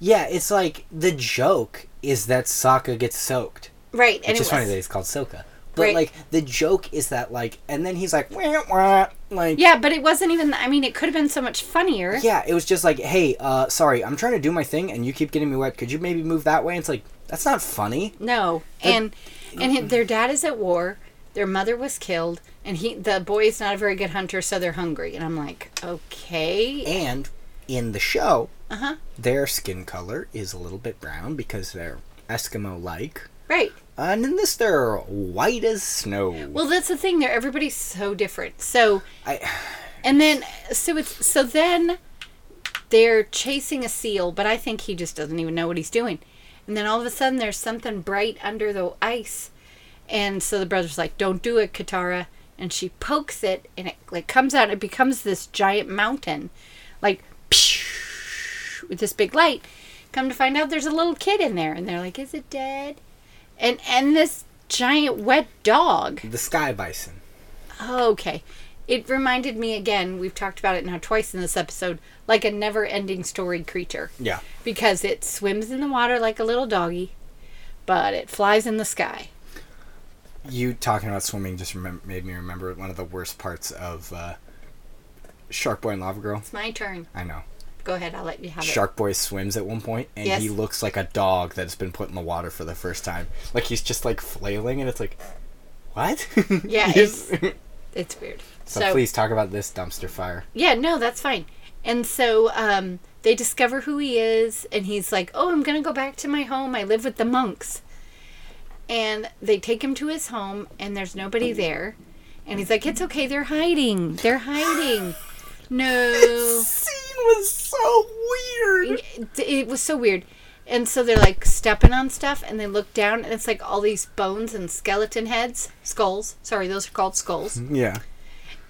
S1: Yeah, it's like the joke is that Sokka gets soaked.
S2: Right, and
S1: Which
S2: it
S1: is funny that he's called Soka. But
S2: Right.
S1: like the joke is that like, and then he's like, wah, wah, like,
S2: yeah, but it wasn't even. I mean, it could have been so much funnier.
S1: yeah, it was just like, hey, uh, sorry, I'm trying to do my thing, and you keep getting me wet. Could you maybe move that way? It's like that's not funny.
S2: No, and and hi- their dad is at war. Their mother was killed, and he the boy is not a very good hunter, so they're hungry. And I'm like, okay,
S1: And in the show,
S2: uh huh,
S1: their skin color is a little bit brown because they're Eskimo-like,
S2: right.
S1: And in this they're white as snow.
S2: Well, that's the thing. There, everybody's so different. So,
S1: I,
S2: and then so it's so then they're chasing a seal, but I think he just doesn't even know what he's doing. And then all of a sudden, there's something bright under the ice, and so the brother's like, "Don't do it, Katara." And she pokes it, and it like comes out. It becomes this giant mountain, like with this big light. Come to find out, there's a little kid in there, and they're like, "Is it dead?" And and this giant wet dog.
S1: the sky bison.
S2: Oh, okay. It reminded me again, we've talked about it now twice in this episode, like a never ending story creature.
S1: Yeah.
S2: Because it swims in the water like a little doggy, but it flies in the sky.
S1: You talking about swimming just remem- made me remember one of the worst parts of uh, Shark Boy and Lava Girl.
S2: It's my turn.
S1: I know.
S2: Go ahead, I'll let you have it.
S1: Shark Boy swims at one point, and
S2: Yes.
S1: he looks like a dog that's been put in the water for the first time. Like he's just like flailing, and it's like, what?
S2: Yeah,
S1: He's-
S2: It's weird.
S1: so,
S2: So,
S1: please talk about this dumpster fire.
S2: yeah, no, that's fine. And so um, they discover who he is, and he's like, "Oh, I'm gonna go back to my home. I live with the monks." And they take him to his home, and there's nobody there. And he's like, "It's okay. They're hiding. They're hiding." No,
S1: scene was so weird.
S2: it, it was so weird. And so they're like stepping on stuff, and they look down, and it's like all these bones and skeleton heads, skulls. Sorry, those are called skulls.
S1: Mm-hmm, yeah.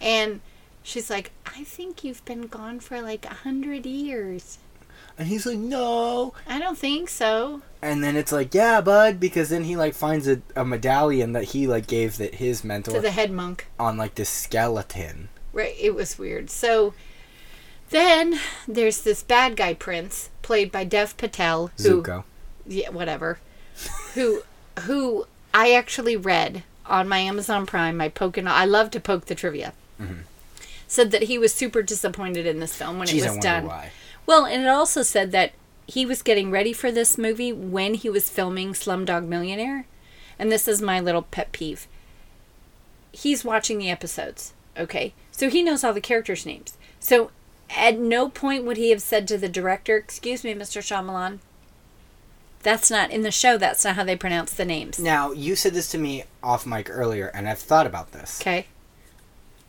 S2: And she's like, I think you've been gone for like a hundred years.
S1: And he's like, no.
S2: I don't think so.
S1: And then it's like, yeah, bud, because then he like finds a, a medallion that he like gave that his mentor
S2: To the head monk.
S1: on like this skeleton.
S2: Right, it was weird. So then there's this bad guy prince, played by Dev Patel, who
S1: Zuko.
S2: yeah, whatever, who who I actually read on my Amazon Prime. I poke and I love to poke the trivia. Mm-hmm. Said that he was super disappointed in this film when
S1: Jeez,
S2: it was done.
S1: why.
S2: Well, and it also said that he was getting ready for this movie when he was filming Slumdog Millionaire. And this is my little pet peeve. He's watching the episodes, okay? So he knows all the characters' names. So at no point would he have said to the director, Excuse me, Mr. Shyamalan. That's not in the show, that's not how they pronounce the names.
S1: Now, you said this to me off mic earlier, and I've thought about this.
S2: Okay?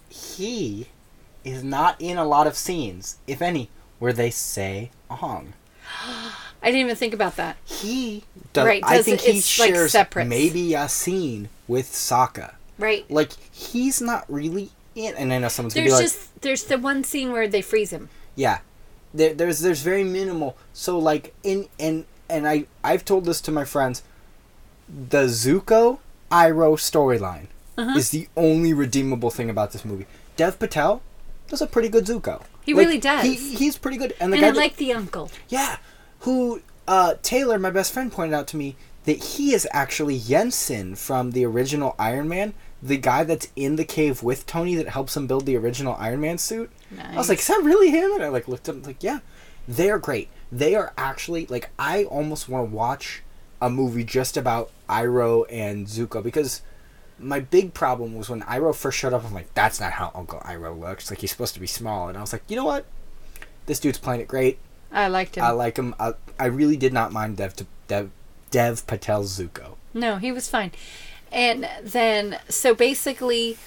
S1: He is not in a lot of scenes, if any, where they say Ong.
S2: I didn't even think about that.
S1: He does.
S2: Right,
S1: I think he
S2: it's, like,
S1: shares maybe a scene with Sokka.
S2: Right.
S1: Like he's not really And I know someone's gonna
S2: There's
S1: be like,
S2: just there's the one scene where they freeze him.
S1: Yeah, there, there's there's very minimal. So like in and and I I've told this to my friends. The Zuko Iroh storyline
S2: Uh-huh.
S1: is the only redeemable thing about this movie. Dev Patel does a pretty good Zuko.
S2: He really does.
S1: He, he's pretty good. And the
S2: And
S1: guy
S2: I like the uncle.
S1: yeah, who uh, Taylor, my best friend, pointed out to me that he is actually Jensen from the original Iron Man, the guy that's in the cave with Tony that helps him build the original Iron Man suit. Nice. I was like, is that really him? And I like looked up, like, yeah, they are great. They are actually like, I almost want to watch a movie just about Iroh and Zuko because my big problem was when Iroh first showed up. I'm like, that's not how Uncle Iroh looks. Like he's supposed to be small, and I was like, you know what? This dude's playing it great.
S2: I liked him.
S1: I like him. I, I really did not mind Dev to Dev Dev Patel's Zuko.
S2: No, he was fine. And then, so basically,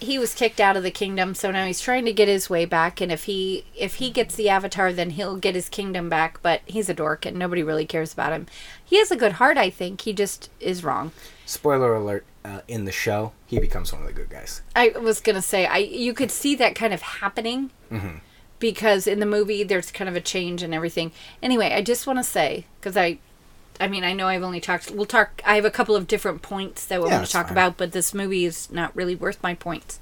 S2: he was kicked out of the kingdom, so now he's trying to get his way back. And if he if he gets the avatar, then he'll get his kingdom back. But he's a dork, and nobody really cares about him. He has a good heart, I think. He just is wrong.
S1: Spoiler alert: uh, in the show, he becomes one of the good guys.
S2: I was gonna say I you could see that kind of happening because in the movie there's kind of a change and everything. Anyway, I just want to say because I, I mean I know I've only talked. We'll talk. I have a couple of different points that we
S1: Yeah,
S2: want to talk
S1: fine.
S2: about, but this movie is not really worth my points.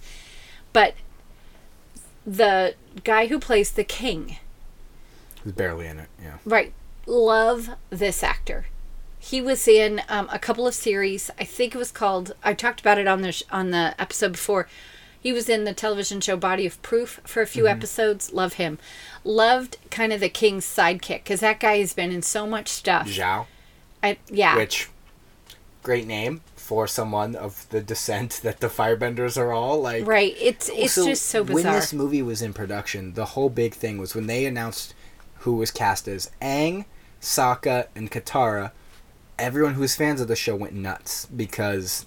S2: But the guy who plays the king,
S1: He's barely in it. Yeah.
S2: right? Love this actor. He was in um, a couple of series. I think it was called. I talked about it on the sh- on the episode before. He was in the television show Body of Proof for a few
S1: Mm-hmm.
S2: episodes. Love him. Loved kind of the king's sidekick because that guy has been in so much stuff.
S1: Zhao,
S2: I, yeah.
S1: which great name for someone of the descent that the Firebenders are all like.
S2: right. It's oh, it's
S1: So
S2: just so bizarre.
S1: When this movie was in production, the whole big thing was when they announced who was cast as Aang, Sokka, and Katara. Everyone who was fans of the show went nuts because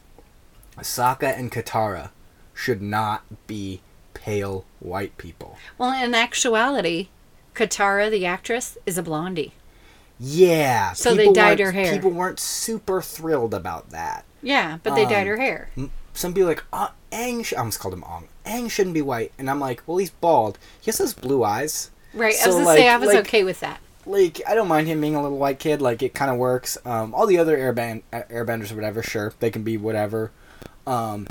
S1: Sokka and Katara should not be pale white people.
S2: well, in actuality, Katara, the actress, is a blondie.
S1: Yeah.
S2: So they
S1: people
S2: dyed her hair.
S1: People weren't super thrilled about that.
S2: Yeah, but they dyed
S1: Um,
S2: her hair.
S1: Some people are like, oh, Aang, sh-, I almost called him Ong. Aang shouldn't be white. And I'm like, well, he's bald. He has those blue eyes.
S2: Right. I
S1: so,
S2: was gonna
S1: like-
S2: say I was
S1: like-
S2: okay with that.
S1: like I don't mind him being a little white kid. Like it kind of works. Um, all the other airband uh, airbenders or whatever, sure, they can be whatever. Um,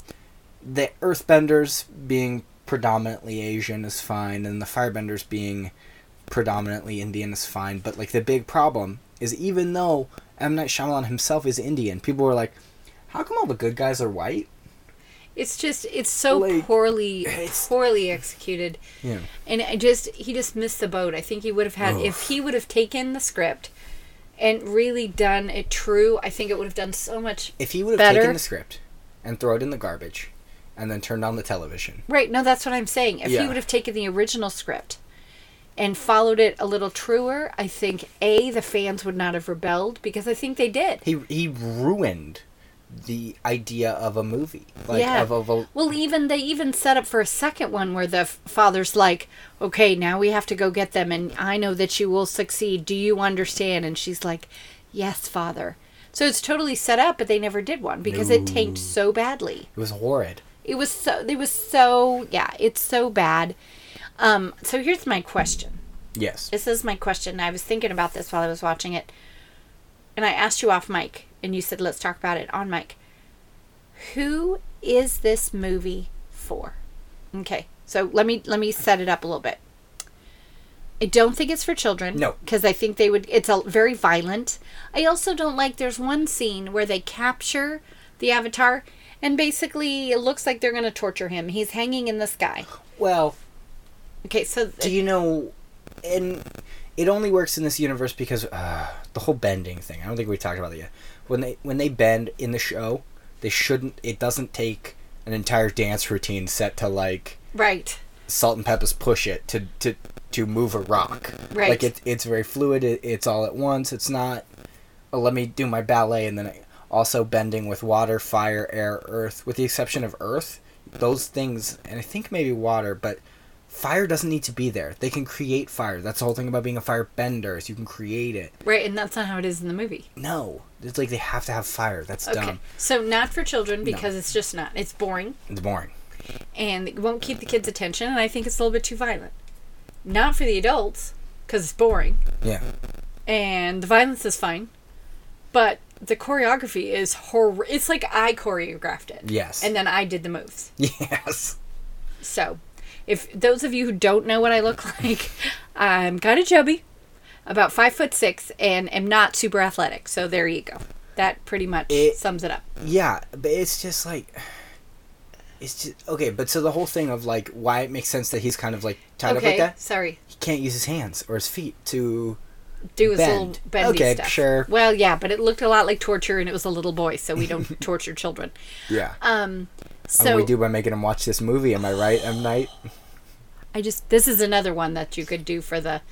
S1: the Earthbenders being predominantly Asian is fine, and the Firebenders being predominantly Indian is fine. But like the big problem is, even though M Night Shyamalan himself is Indian, people were like, "How come all the good guys are white?"
S2: It's just it's so
S1: Like,
S2: poorly
S1: it's-
S2: poorly executed.
S1: Yeah.
S2: And I just he just missed the boat. I think he would have had if he would have taken the script and really done it true, I think it would have done so much
S1: If he would have
S2: Better.
S1: taken the script and throw it in the garbage, and then turned on the television,
S2: Right, no, that's what I'm saying. If he would have taken the original script and followed it a little truer, I think A, the fans would not have rebelled because I think they did.
S1: he he ruined the idea of a movie like
S2: Yeah.
S1: of, of a
S2: Well, even they even set up for a second one where the f- father's like, "Okay, now we have to go get them, and I know that you will succeed. Do you understand?" And she's like, "Yes, father." So it's totally set up, but they never did one because it tanked so badly.
S1: it was horrid
S2: It was so. It was so. Yeah, it's so bad. Um. So here's my question.
S1: yes
S2: This is my question. I was thinking about this while I was watching it, and I asked you off mic, and you said, "Let's talk about it on mic." Who is this movie for? Okay, so let me let me set it up a little bit. I don't think it's for children.
S1: No.
S2: because I think they would. It's a very violent. I also don't like. There's one scene where they capture the avatar, and basically it looks like they're going to torture him. He's hanging in the sky.
S1: well
S2: Okay, so
S1: do you know and it only works in this universe because uh, the whole bending thing i don't think we talked about it yet when they when they bend in the show they shouldn't it doesn't take an entire dance routine set to like
S2: right.
S1: Salt-N-Pepa's push it to to to move a rock.
S2: Right.
S1: Like it, it's very fluid. It, it's all at once. It's not. Oh, let me do my ballet and then I- also bending with water, fire, air, earth. With the exception of earth, those things, and I think maybe water, but fire doesn't need to be there. They can create fire. That's the whole thing about being a fire bender is you can create it.
S2: Right, and that's not how it is in the movie.
S1: No, it's like they have to have fire. That's
S2: Okay.
S1: dumb.
S2: So not for children because it's just not. It's boring
S1: It's boring.
S2: and it won't keep the kids' attention and I think it's a little bit too violent. Not for the adults because it's boring
S1: Yeah.
S2: and the violence is fine. But the choreography is horror. It's like I choreographed it.
S1: Yes.
S2: And then I did the moves.
S1: Yes.
S2: So, if those of you who don't know what I look like, I'm kind of chubby, about five foot six, and am not super athletic. So there you go. That pretty much
S1: It-
S2: sums it up.
S1: Yeah, but it's just like it's just okay. But so the whole thing of like why it makes sense that he's kind of like tied up like
S2: Okay,
S1: that.
S2: sorry.
S1: He can't use his hands or his feet to.
S2: Do his
S1: Bend.
S2: little bendy
S1: Okay,
S2: stuff.
S1: sure.
S2: Well, yeah, but it looked a lot like torture, and it was a little boy, so we don't torture children.
S1: Yeah.
S2: Um,
S1: and
S2: so
S1: we do by making him watch this movie. Am I right, M Night?
S2: I just this is another one that you could do for the.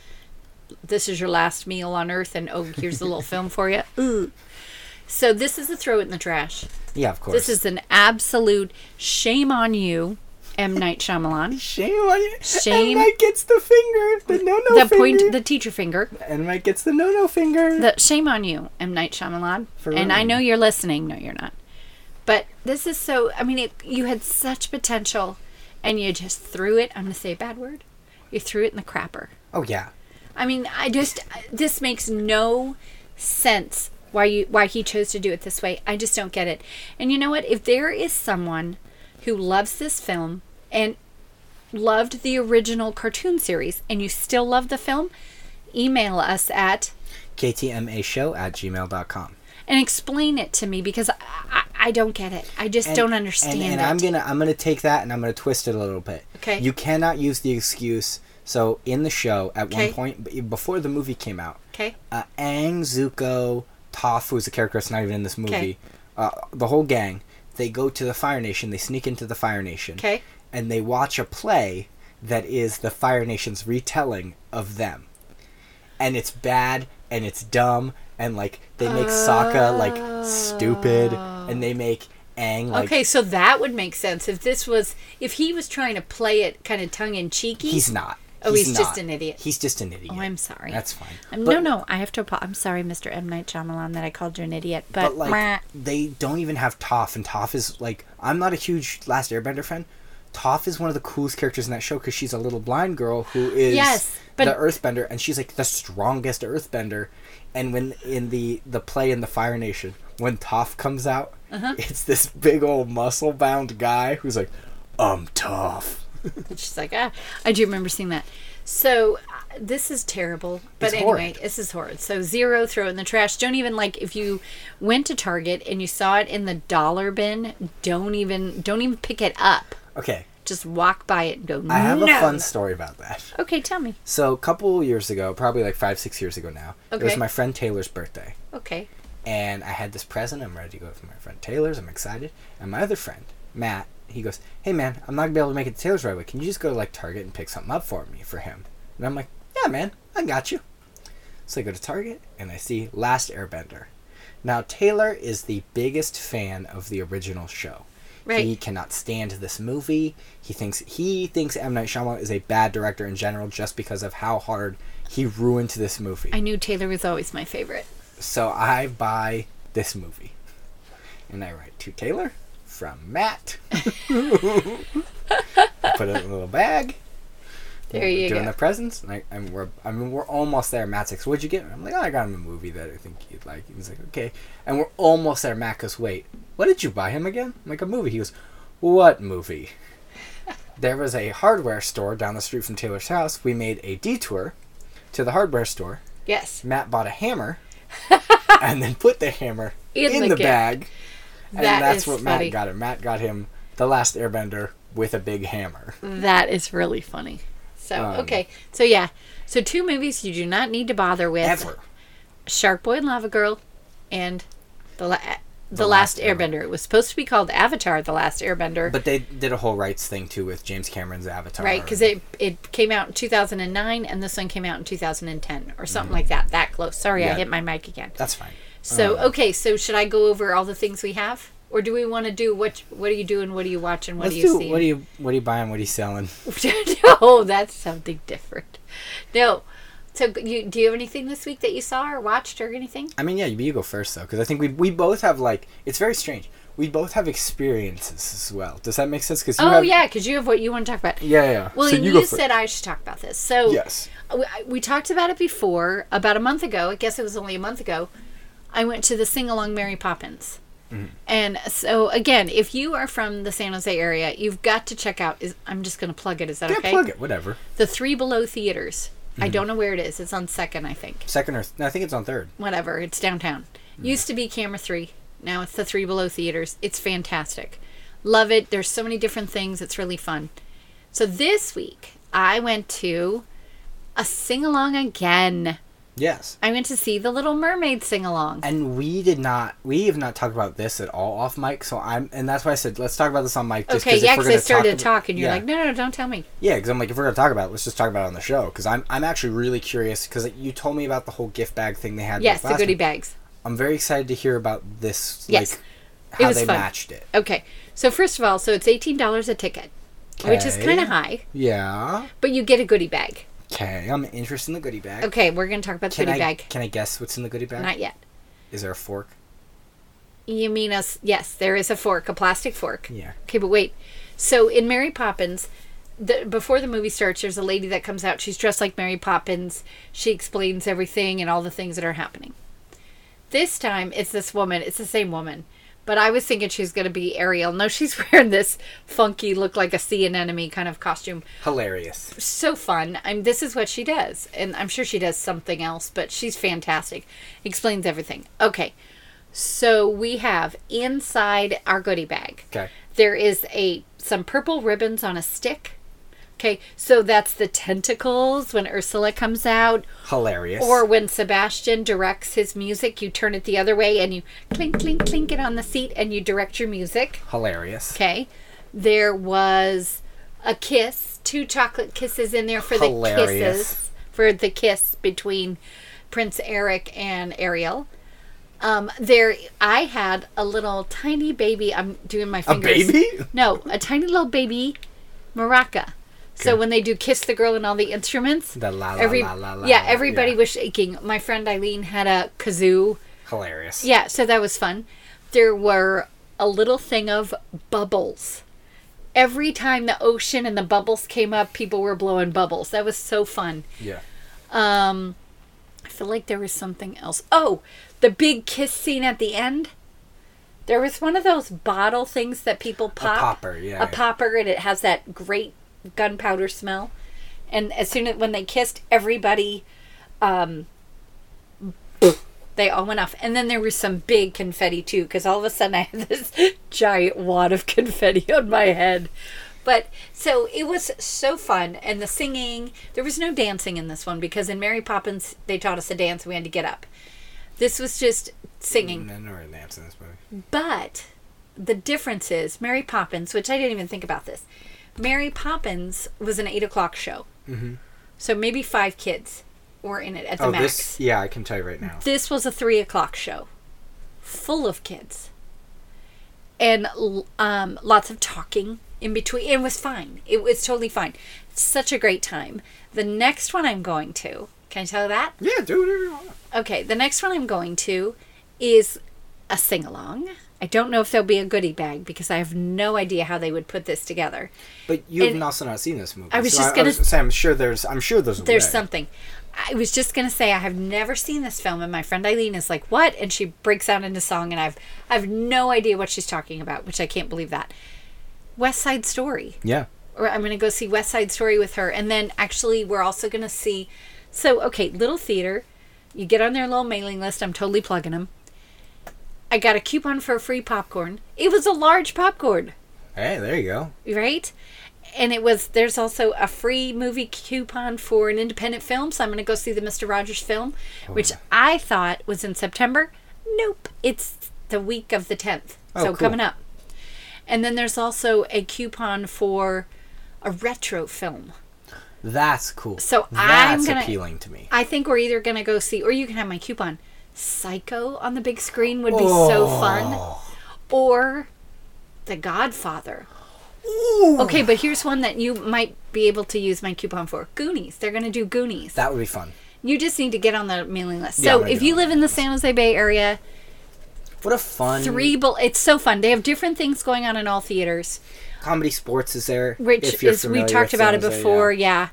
S2: This is your last meal on Earth, and oh, here's a little film for you. Ooh. So this is a throw it in the trash.
S1: Yeah, of course.
S2: This is an absolute shame on you M Night Shyamalan.
S1: Shame on you.
S2: Shame.
S1: And Mike gets the finger, the no no
S2: the
S1: finger.
S2: point, the teacher finger.
S1: and Mike gets the no no finger.
S2: The shame on you, M Night Shyamalan.
S1: For
S2: and I know you're listening. No, you're not. But this is so. I mean, it, you had such potential, and you just threw it. I'm gonna say a bad word. You threw it in the crapper.
S1: oh yeah.
S2: I mean, I just this makes no sense why you why he chose to do it this way. I just don't get it. And you know what? If there is someone who loves this film and loved the original cartoon series and you still love the film, email us at
S1: KTMA show at gmail.com.
S2: and explain it to me because I, I, don't get it. I just
S1: And-
S2: don't understand
S1: and, and
S2: it.
S1: I'm gonna I'm gonna take that and I'm gonna twist it a little bit.
S2: Okay.
S1: You cannot use the excuse. So in the show, at
S2: Okay.
S1: one point before the movie came out,
S2: okay.
S1: uh, Aang, Zuko, Toph, who's a character that's not even in this movie,
S2: Okay.
S1: uh, the whole gang, they go to the Fire Nation. They sneak into the Fire Nation.
S2: Okay.
S1: And they watch a play that is the Fire Nation's retelling of them, and it's bad and it's dumb and like they make Sokka like stupid and they make Aang like
S2: okay, so that would make sense if this was if he was trying to play it kind of tongue in cheeky.
S1: he's not.
S2: Oh, he's just
S1: not.
S2: an idiot.
S1: He's just an idiot.
S2: Oh, I'm sorry.
S1: That's fine.
S2: Um,
S1: But-
S2: no, no, I have to. apo- I'm sorry, Mr. M Night Shyamalan, that I called you an idiot. But,
S1: but like they don't even have Toph, and Toph is like I'm not a huge Last Airbender fan. Toph is one of the coolest characters in that show because she's a little blind girl who is
S2: Yes, but-
S1: the Earthbender, and she's like the strongest Earthbender. And when in the the play in the Fire Nation, when Toph comes out,
S2: Uh-huh.
S1: it's this big old muscle bound guy who's like, "I'm tough."
S2: she's like, ah, I do remember seeing that. So uh, this is terrible. But
S1: It's
S2: anyway,
S1: horrid.
S2: this is horrid. So zero, throw it in the trash. Don't even like if you went to Target and you saw it in the dollar bin. Don't even don't even pick it up.
S1: Okay,
S2: Just walk by it and go.
S1: No I have
S2: no.
S1: a fun story about that.
S2: Okay, tell me.
S1: So a couple years ago, probably like five six years ago now, it was my friend Taylor's birthday.
S2: Okay.
S1: and I had this present. I'm ready to go for my friend Taylor's. I'm excited. And my other friend, Matt, he goes, "Hey man, I'm not gonna be able to make it to Taylor's right away. Can you just go to like Target and pick something up for me for him?" And I'm like, "Yeah, man, I got you." So I go to Target and I see Last Airbender. Now Taylor is the biggest fan of the original show.
S2: Right.
S1: He cannot stand this movie. He thinks he thinks M Night Shyamalan is a bad director in general just because of how hard he ruined this movie.
S2: I knew Taylor was always my favorite.
S1: So I buy this movie. And I write to Taylor from Matt. I put it in a little bag.
S2: There
S1: We're
S2: you
S1: doing
S2: go.
S1: the presents. And I, and we're, I mean, we're almost there. Matt's like, so what'd you get? I'm like, oh, I got him a movie that I think he'd like. He's like, okay. And we're almost there. Matt goes, wait, what did you buy him again? I'm like, a movie. He goes, what movie? there was a hardware store down the street from Taylor's house. We made a detour to the hardware store.
S2: Yes.
S1: Matt bought a hammer and then put the hammer
S2: In
S1: in,
S2: the
S1: the, bag. And that's what
S2: funny.
S1: Matt got him. Matt got him the last airbender with a big hammer.
S2: That is really funny. So
S1: Um,
S2: okay, so yeah, so two movies you do not need to bother with:
S1: Ever.
S2: Shark Boy and Lava Girl, and the la- the,
S1: The
S2: Last,
S1: Last
S2: Airbender. It was supposed to be called Avatar: The Last Airbender,
S1: But they did a whole rights thing too with James Cameron's Avatar.
S2: right? Because it it came out in two thousand and nine, and this one came out in two thousand and ten, or something like that. That close. Sorry, I
S1: Mm-hmm.
S2: Hit my mic again.
S1: That's fine.
S2: So
S1: Um,
S2: okay, so should I go over all the things we have, or do we want to do what? What are you doing? What are you watching? What
S1: Let's
S2: are you
S1: do.
S2: seeing?
S1: What are you? What are you buying? What are you selling?
S2: no, that's something different. No. So, you do you have anything this week that you saw or watched or anything?
S1: I mean, yeah, you, you go first though, because I think we we both have like it's very strange. We both have experiences as well. Does that make sense? Because you
S2: Oh
S1: have,
S2: yeah, because you have what you want to talk about.
S1: yeah, yeah.
S2: Well,
S1: so you
S2: you, said I should talk about this. So
S1: yes.
S2: we, we talked about it before, about a month ago. I guess it was only a month ago. I went to the sing along Mary Poppins.
S1: Mm-hmm.
S2: And so again, if you are from the San Jose area, you've got to check out. Is I'm just going to plug it. Is that
S1: Yeah,
S2: okay?
S1: plug it. Whatever.
S2: The Three Below Theaters. I
S1: Mm-hmm.
S2: don't know where it is. It's on Second, I think.
S1: Second or th- no, I think it's on third.
S2: whatever. It's downtown.
S1: Mm-hmm.
S2: Used to be Camera 3. Now it's the Three Below Theaters. It's fantastic. Love it. There's so many different things. It's really fun. So this week, I went to a sing along again.
S1: Yes.
S2: I went to see the Little Mermaid sing along.
S1: And we did not. We have not talked about this at all off mic. So I'm, and that's why I said let's talk about this on mic. Just
S2: Okay, yeah, because I started
S1: talk
S2: to talk, and you're
S1: yeah.
S2: like, no, no, no, don't tell me.
S1: Yeah, because I'm like, if we're gonna talk about it, let's just talk about it on the show. Because I'm, I'm actually really curious. Because you told me about the whole gift bag thing they had.
S2: Yes, the goodie
S1: one.
S2: bags.
S1: I'm very excited to hear about this.
S2: Yes.
S1: Like, how
S2: was
S1: they
S2: fun.
S1: matched it.
S2: Okay, so first of all, so it's eighteen dollars a ticket. which is kind of high,
S1: Yeah.
S2: but you get a goodie bag.
S1: Okay. I'm interested in the goodie bag.
S2: Okay, we're going to talk about the
S1: Can
S2: goodie
S1: I
S2: bag.
S1: can I guess what's in the goodie bag?
S2: Not yet.
S1: Is there a fork?
S2: You mean us? Yes, there is a fork, a plastic fork.
S1: Yeah.
S2: Okay, but wait. So in Mary Poppins, the, before the movie starts, there's a lady that comes out. She's dressed like Mary Poppins. She explains everything and all the things that are happening. This time, it's this woman. It's the same woman. But I was thinking she's going to be Ariel. No, she's wearing this funky, look like a sea anemone kind of costume.
S1: Hilarious.
S2: So fun. I'm. This is what she does, and I'm sure she does something else. But she's fantastic. Explains everything. Okay, so we have inside our goodie bag.
S1: Okay.
S2: There is a some purple ribbons on a stick. Okay, so that's the tentacles when Ursula comes out,
S1: Hilarious.
S2: or when Sebastian directs his music. You turn it the other way and you clink, clink, clink it on the seat, and you direct your music.
S1: hilarious.
S2: Okay, there was a kiss, two chocolate kisses in there for the
S1: Hilarious.
S2: kisses for the kiss between Prince Eric and Ariel. Um, there, I had a little tiny baby. I'm doing my fingers.
S1: A baby?
S2: No, a tiny little baby maraca. So when they do "Kiss the Girl" and all the instruments,
S1: The la la
S2: every
S1: la la la.
S2: yeah, everybody
S1: yeah.
S2: was shaking. My friend Eileen had a kazoo.
S1: Hilarious.
S2: Yeah, so that was fun. There were a little thing of bubbles. Every time the ocean and the bubbles came up, people were blowing bubbles. That was so fun.
S1: Yeah.
S2: Um, I feel like there was something else. Oh, the big kiss scene at the end. There was one of those bottle things that people pop.
S1: A popper, yeah,
S2: A popper, and it has that great gunpowder smell. And as soon as when they kissed, everybody, um, they all went off. And then there was some big confetti too, because all of a sudden I had this giant wad of confetti on my head. But so it was so fun, and the singing. There was no dancing in this one because in Mary Poppins they taught us to dance. We had to get up. This was just singing.
S1: No, no dance in this movie.
S2: But the difference is Mary Poppins, which I didn't even think about this. Mary Poppins was an eight o'clock show, mm-hmm. so maybe five kids were in it at the
S1: Oh,
S2: max.
S1: this. Yeah, I can tell you right now.
S2: This was a three o'clock show, full of kids, and um, lots of talking in between. It was fine. It was totally fine. Such a great time. The next one I'm going to. Can I tell you that?
S1: Yeah, do whatever you want.
S2: Okay, the next one I'm going to is a sing along. I don't know if there'll be a goodie bag because I have no idea how they would put this together.
S1: But you've also not seen this movie.
S2: I was
S1: so
S2: just
S1: I,
S2: gonna
S1: I was say, I'm sure there's. I'm sure there's.
S2: There's
S1: way.
S2: something. I was just gonna say I have never seen this film, and my friend Eileen is like, "What?" and she breaks out into song, and I've I have no idea what she's talking about, which I can't believe that. West Side Story.
S1: Yeah.
S2: or I'm going to go see West Side Story with her. And then actually, we're also going to see. So, okay, Little Theater. You get on their little mailing list. I'm totally plugging them. I got a coupon for a free popcorn. It was a large popcorn,
S1: Hey, there you go.
S2: right? And it was, there's also a free movie coupon for an independent film. So I'm going to go see the Mr. Rogers film, oh, which I thought was in September. Nope. It's the week of the 10th.
S1: Oh,
S2: so
S1: cool.
S2: coming up. And then there's also a coupon for a retro film.
S1: That's cool.
S2: So I'm
S1: that's
S2: gonna-
S1: appealing to me.
S2: I think we're either going to go see, or you can have my coupon. Psycho on the big screen would be so fun.
S1: Oh.
S2: Or The Godfather. Okay, but here's one that you might be able to use my coupon for Goonies. They're going to do Goonies.
S1: That would be fun.
S2: you just need to get on the mailing list.
S1: Yeah,
S2: So if you live in the San Jose Bay area,
S1: What a fun
S2: three, bul- it's so fun. They have different things going on in all theaters.
S1: comedy sports is there.
S2: which
S1: if you're
S2: is we talked about it before
S1: yeah.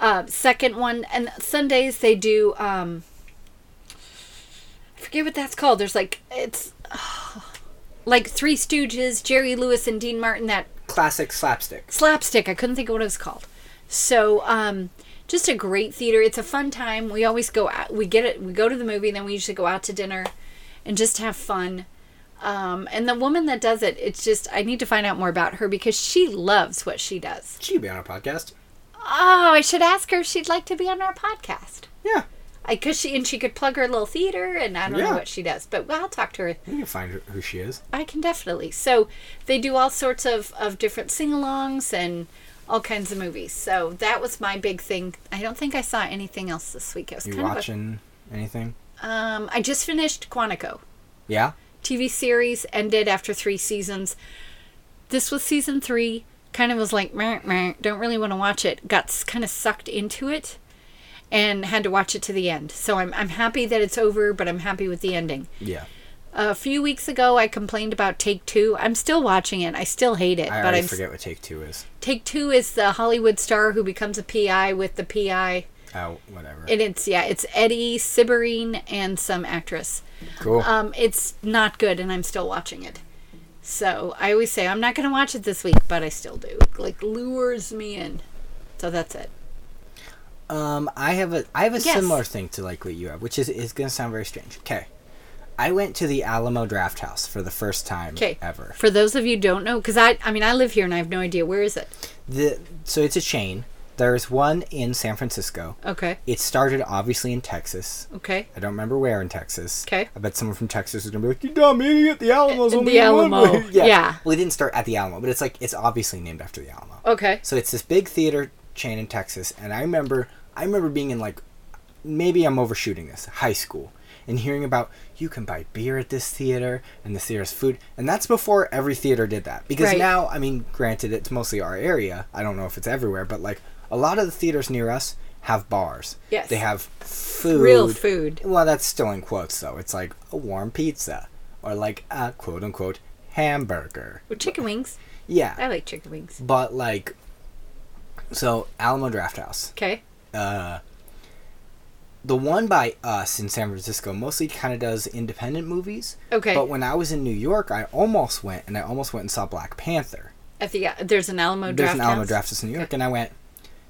S2: yeah, Uh, second one and sundays they do um forget what that's called there's like it's like three stooges jerry lewis and dean martin that
S1: Classic slapstick.
S2: slapstick i couldn't think of what it was called so um just a great theater it's a fun time we always go out we get it we go to the movie and then we usually go out to dinner and just have fun um, and the woman that does it it's just i need to find out more about her because she loves what she does
S1: She'd be on our podcast.
S2: Oh, I should ask her if she'd like to be on our podcast.
S1: Yeah.
S2: I cause she and she could plug her little theater, and I don't know what she does, but well, I'll talk to her.
S1: You can find who- who she is.
S2: I can definitely. So they do all sorts of of different sing-alongs and all kinds of movies. So that was my big thing. I don't think I saw anything else this week. It was
S1: You
S2: kind
S1: watching anything?
S2: of a, um. I just finished Quantico.
S1: Yeah.
S2: TV series ended after three seasons. This was season three. kind of was like, meh, meh, don't really want to watch it. Got kind of sucked into it and had to watch it to the end. So I'm, I'm happy that it's over, but I'm happy with the ending.
S1: Yeah.
S2: A few weeks ago, I complained about Take Two. I'm still watching it. I still hate it,
S1: I
S2: but I'm
S1: forget what Take Two is.
S2: Take Two is the Hollywood star who becomes a PI with the PI,
S1: Oh, whatever.
S2: and it's yeah, it's Eddie Cibrian and some actress.
S1: cool.
S2: Um, it's not good, and I'm still watching it. So I always say I'm not going to watch it this week, but I still do. Like lures me in. So that's it.
S1: Um, I have a I have a
S2: Yes.
S1: similar thing to like what you have, which is is gonna sound very strange. Okay, I went to the Alamo Draft House for the first time
S2: Okay.
S1: ever.
S2: For those of you who don't know, because I I mean I live here and I have no idea where is it.
S1: The so it's a chain. There's one in San Francisco.
S2: Okay.
S1: It started obviously in Texas.
S2: Okay.
S1: I don't remember where in Texas.
S2: Okay.
S1: I bet someone from Texas is gonna be like, "You dumb idiot! The Alamo's
S2: Uh,
S1: only
S2: the
S1: in one
S2: Alamo,
S1: way." yeah.
S2: yeah.
S1: Well, it didn't start at the Alamo, but it's like it's obviously named after the Alamo.
S2: Okay.
S1: So it's this big theater chain in Texas, and I remember I remember being in like maybe I'm overshooting this high school and hearing about you can buy beer at this theater and the theater's food, and that's before every theater did that. Because
S2: Right.
S1: now, I mean, granted, it's mostly our area. I don't know if it's everywhere, but like a lot of the theaters near us have bars.
S2: Yes.
S1: They have food.
S2: Real food.
S1: Well, that's still in quotes though. It's like a warm pizza or like a quote unquote hamburger.
S2: With chicken wings.
S1: Yeah.
S2: I like chicken wings.
S1: But like, so Alamo Draft House,
S2: Okay.
S1: Uh, the one by us in San Francisco mostly kind of does independent movies.
S2: Okay.
S1: But when I was in New York, I almost went and I almost went and saw Black Panther.
S2: At the uh, there's an Alamo
S1: There's
S2: draft
S1: an Alamo? Draft House in New York, and I went.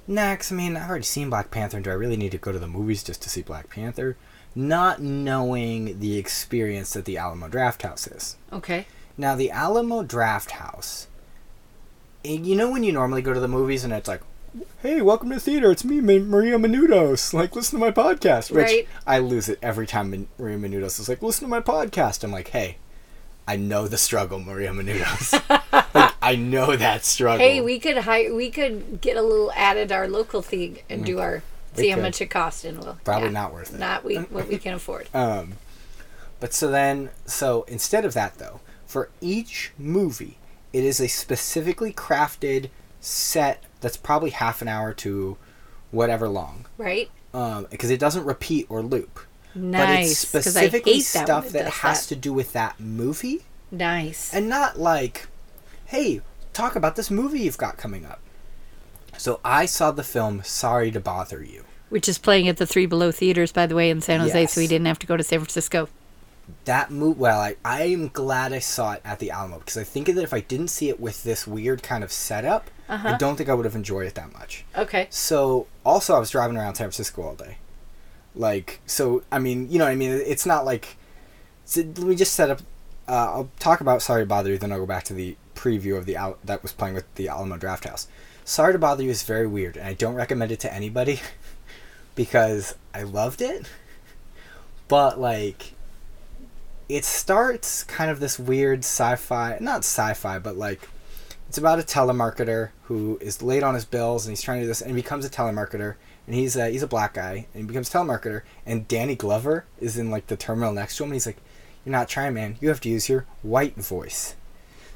S1: Nah, 'cause, I mean, I've already seen Black Panther, and do I really need to go to the movies just to see Black Panther? Not knowing the experience that the Alamo Draft House is.
S2: Okay.
S1: Now, the Alamo Draft House, eh, you know when you normally go to the movies and it's like, hey, welcome to the theater, it's me, Ma- Maria Menounos. Like, listen to my podcast. Which
S2: Right.
S1: I lose it every time Maria Menounos is like, listen to my podcast. I'm like, hey, I know the struggle, Maria Menounos. like, I know that struggle.
S2: Hey, we could hire. We could get a little added our local thing and do our
S1: We
S2: see how much it costs, and we'll
S1: Probably
S2: yeah,
S1: not worth it.
S2: Not we what we can afford.
S1: Um, but so then, so instead of that though, for each movie, it is a specifically crafted set that's probably half an hour to whatever long,
S2: Right.
S1: um, because it doesn't repeat or loop. But it's
S2: Nice. Because I
S1: specifically
S2: hate that
S1: stuff
S2: when it
S1: that has
S2: that.
S1: to do with that movie,
S2: Nice.
S1: and not like, hey, talk about this movie you've got coming up. So I saw the film Sorry to Bother You.
S2: Which is playing at the Three Below theaters, by the way, in San Jose, so we didn't have to go to San Francisco.
S1: that movie well I, I am glad i saw it at the alamo because i think that if i didn't see it with this weird kind of setup
S2: Uh-huh.
S1: i don't think i would have enjoyed it that much
S2: Okay.
S1: so also i was driving around san francisco all day like so i mean you know what i mean it's not like so me just set up uh, i'll talk about sorry to bother you then i'll go back to the preview of the Al- that was playing with the alamo draft house sorry to bother you is very weird and i don't recommend it to anybody because i loved it but like it starts kind of this weird sci-fi not sci-fi but like it's about a telemarketer who is late on his bills and he's trying to do this and he becomes a telemarketer and he's a, he's a black guy and he becomes a telemarketer and Danny Glover is in like the terminal next to him and he's like you're not trying man you have to use your white voice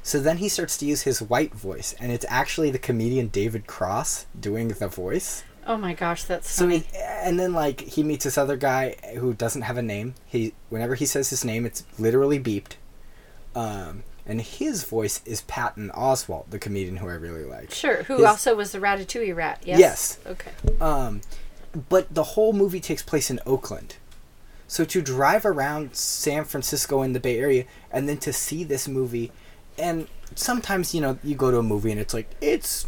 S1: so then he starts to use his white voice and it's actually the comedian David Cross doing the voice
S2: Oh my gosh, that's
S1: so
S2: funny.
S1: he, and then like he meets this other guy who doesn't have a name. He whenever he says his name, it's literally beeped. Um, and his voice is Patton Oswalt, the comedian who I really like.
S2: Sure. Who
S1: His-
S2: also was the Ratatouille rat? Yes.
S1: Yes.
S2: Okay.
S1: Um, but the whole movie takes place in Oakland. So to drive around San Francisco in the Bay Area and then to see this movie, and sometimes you know you go to a movie and it's like it's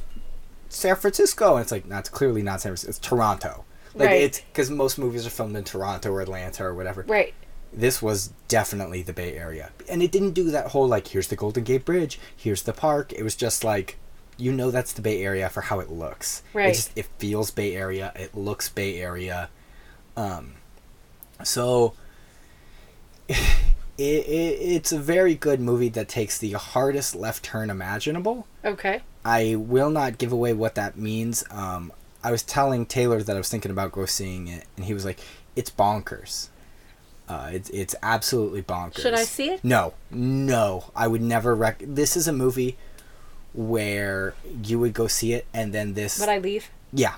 S1: San Francisco and it's like that's clearly not San Francisco. It's Toronto. Like
S2: Right.
S1: it's because most movies are filmed in Toronto or Atlanta or whatever.
S2: Right.
S1: This was definitely the Bay Area, and it didn't do that whole like here's the Golden Gate Bridge, here's the park. It was just like you know that's the Bay Area for how it looks.
S2: Right.
S1: It just it feels Bay Area. It looks Bay Area. Um, so it, it it's a very good movie that takes the hardest left turn imaginable.
S2: Okay.
S1: I will not give away what that means. Um, I was telling Taylor that I was thinking about go seeing it, and he was like, "It's bonkers. Uh, it's it's absolutely bonkers."
S2: Should I see it?
S1: No, no. I would never rec. This is a movie where you would go see it and then this
S2: Would I leave?
S1: yeah.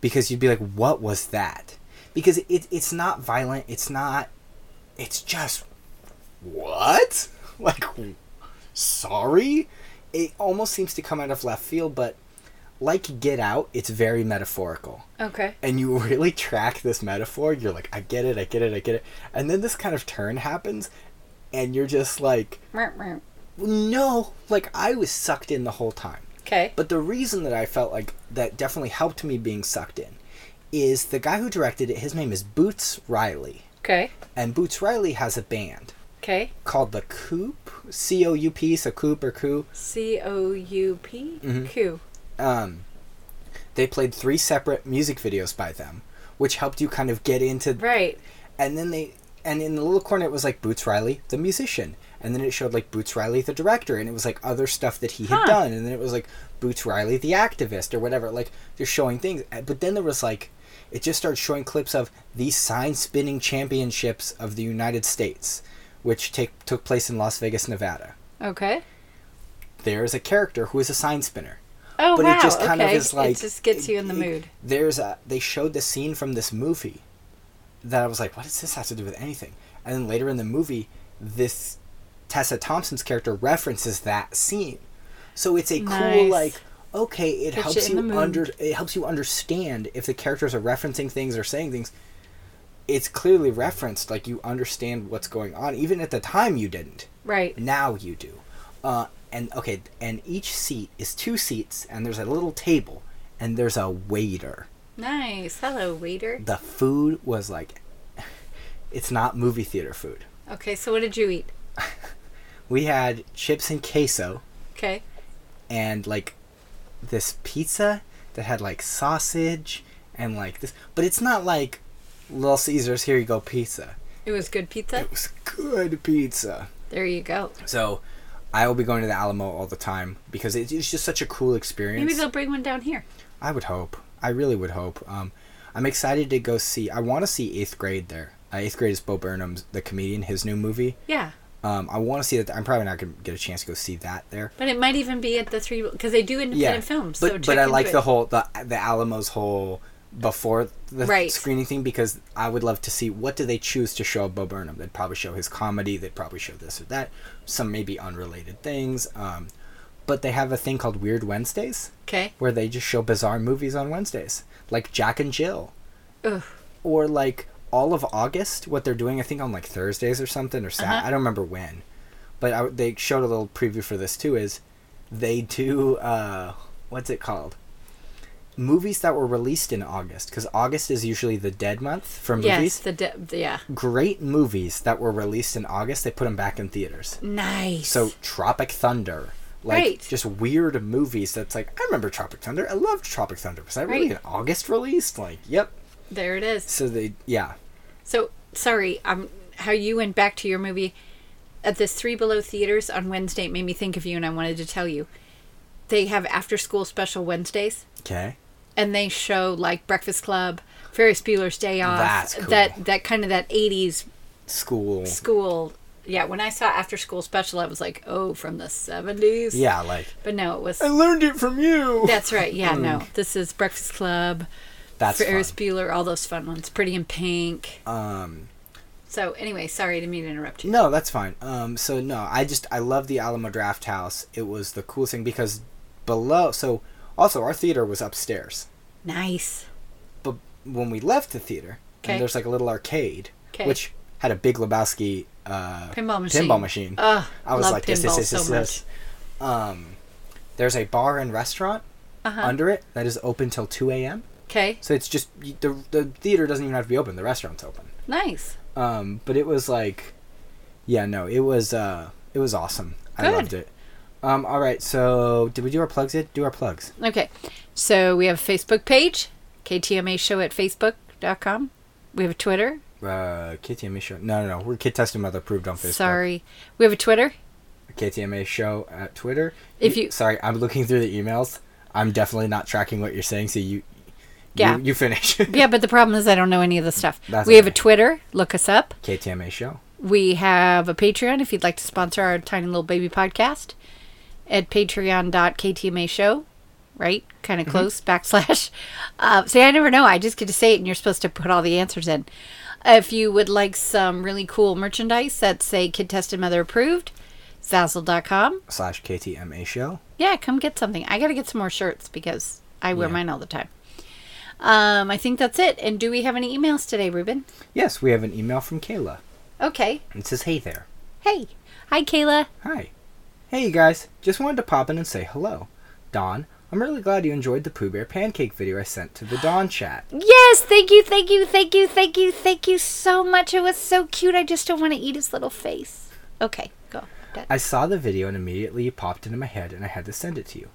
S1: Because you'd be like, what was that? Because it, it's not violent. It's not. It's just. What? Like, sorry? It almost seems to come out of left field, but like Get Out, it's very metaphorical.
S2: Okay.
S1: And you really track this metaphor. You're like, I get it, I get it, I get it. And then this kind of turn happens, and you're just like, no. Like, I was sucked in the whole time.
S2: Okay.
S1: But the reason that I felt like that definitely helped me being sucked in is the guy who directed it, his name is Boots Riley.
S2: Okay.
S1: And Boots Riley has a band
S2: Okay.
S1: called The Coop, C O U P, so Coop or Coo.
S2: C O U P
S1: Mhm. Um, they played three separate music videos by them, which helped you kind of get into.
S2: Right.
S1: And then they, and in the little corner it was like Boots Riley, the musician. And then it showed like Boots Riley, the director, and it was like other stuff that he had
S2: Huh.
S1: done. And then it was like Boots Riley, the activist, or whatever. Like they're showing things. Uh, But then there was like, it just started showing clips of the sign spinning championships of the United States, which take took place in Las Vegas, Nevada.
S2: Okay.
S1: There's a character who is a sign spinner.
S2: Oh
S1: But
S2: wow.
S1: it just kind
S2: okay.
S1: of is like
S2: it just gets you in the
S1: it- it-
S2: mood.
S1: There's a they showed the scene from this movie that I was like, what does this have to do with anything? And then later in the movie, this Tessa Thompson's character references that scene. So it's a cool like okay, it
S2: Puts
S1: helps
S2: you
S1: you, under it helps you understand if the characters are referencing things or saying things. It's clearly referenced, like you understand what's going on. Even at the time, you didn't.
S2: Right.
S1: Now you do. Uh, and okay, and each seat is two seats, and there's a little table, and there's a waiter.
S2: Nice. Hello, waiter.
S1: The food was like, it's not movie theater food.
S2: Okay. So what did you eat?
S1: We had chips and queso,
S2: Okay.
S1: and like this pizza that had like sausage and like this, but it's not like Little Caesars. Here you go, pizza.
S2: It was good pizza.
S1: It was good pizza.
S2: There you go.
S1: So. I will be going to the Alamo all the time because it- it's just such a cool experience.
S2: Maybe they'll bring one down here.
S1: I would hope. I really would hope. Um, I'm excited to go see. I want to see Eighth Grade there. Uh, Eighth Grade is Bo Burnham's the comedian, his new movie.
S2: Yeah.
S1: Um, I want to see that. I'm probably not gonna get a chance to go see that there.
S2: But it might even be at the three because they do independent films.
S1: but
S2: so
S1: but I like
S2: it.
S1: the whole the the Alamo's whole before the
S2: Right.
S1: screening thing because I would love to see what do they choose to show of Bo Burnham. They'd probably show his comedy. They'd probably show this or that. Some maybe unrelated things. Um, but they have a thing called Weird Wednesdays
S2: Okay.
S1: where they just show bizarre movies on Wednesdays, like Jack and Jill.
S2: Ugh.
S1: or like all of August, what they're doing, I think on like Thursdays or something, or Sat.
S2: Uh-huh.
S1: I don't remember when, but I, they showed a little preview for this too. Is they do uh, what's it called? Movies that were released in August, because August is usually the dead month for movies. Yes.
S2: The, de- yeah.
S1: Great movies that were released in August, they put them back in theaters.
S2: Nice.
S1: So Tropic Thunder, like
S2: Right.
S1: just weird movies. That's like I remember Tropic Thunder. I loved Tropic Thunder. Was that really
S2: Right.
S1: an August release? Like, yep.
S2: there it is.
S1: So they, yeah.
S2: So sorry, um, how you went back to your movie at this Three Below Theaters on Wednesday made me think of you, and I wanted to tell you. They have after school special Wednesdays,
S1: Okay.
S2: And they show like Breakfast Club, Ferris Bueller's Day Off,
S1: That's cool.
S2: that that kind of that '80s
S1: School.
S2: school. Yeah, when I saw after school special, I was like, oh, from the '70s.
S1: Yeah, like
S2: but no, it was.
S1: I learned it from you.
S2: That's right. Yeah, no, this is Breakfast Club,
S1: That's
S2: Ferris
S1: fun.
S2: Bueller, all those fun ones. Pretty in Pink.
S1: Um,
S2: So anyway, sorry to me to interrupt you.
S1: no, that's fine. Um, so no, I just I love the Alamo Drafthouse. It was the coolest thing because below. So also our theater was upstairs,
S2: Nice.
S1: but when we left the theater,
S2: Okay.
S1: and there's like a little arcade, which had a big Lebowski uh,
S2: Pinball machine.
S1: pinball machine.
S2: Ugh,
S1: I was like, this, this, this,
S2: so
S1: this, Um, there's a bar and restaurant
S2: Uh-huh.
S1: under it that is open till two a.m.
S2: Okay.
S1: So it's just the the theater doesn't even have to be open. The restaurant's open.
S2: Nice.
S1: Um, but it was like, yeah, no, it was uh, it was awesome. I loved it. Um, all right, so did we do our plugs yet? Do our plugs.
S2: Okay. So we have a Facebook page, KTMA Show at Facebook.com. We have a Twitter.
S1: Uh, KTMA show. No, no, no. We're Kid Testing Mother approved on Facebook.
S2: Sorry. We have a Twitter.
S1: KTMA show at Twitter.
S2: If you-
S1: sorry, I'm looking through the emails. I'm definitely not tracking what you're saying. So you,
S2: Yeah.
S1: you, you finish.
S2: Yeah, but the problem is I don't know any of the stuff.
S1: That's
S2: we have a. Twitter. Look us up.
S1: KTMA show.
S2: We have a Patreon if you'd like to sponsor our tiny little baby podcast. At patreon.ktma show, right? Kind of close, backslash. Uh, see, I never know. I just get to say it and you're supposed to put all the answers in. If you would like some really cool merchandise that say Kid Tested Mother Approved, Zazzle.com.
S1: Slash KTMA show.
S2: Yeah, come get something. I got to get some more shirts because I wear
S1: Yeah.
S2: mine all the time. Um, I think that's it. And do we have any emails today, Ruben?
S1: Yes, we have an email from Kayla.
S2: Okay.
S1: It says, Hey there.
S2: Hey. Hi, Kayla.
S1: Hi. Hey, you guys. Just wanted to pop in and say hello. Dawn, I'm really glad you enjoyed the Pooh Bear pancake video I sent to the Dawn chat.
S2: Yes, thank you, thank you, thank you, thank you, thank you so much. It was so cute. I just don't want to eat his little face. Okay, go. Done.
S1: I saw the video and immediately it popped into my head and I had to send it to you.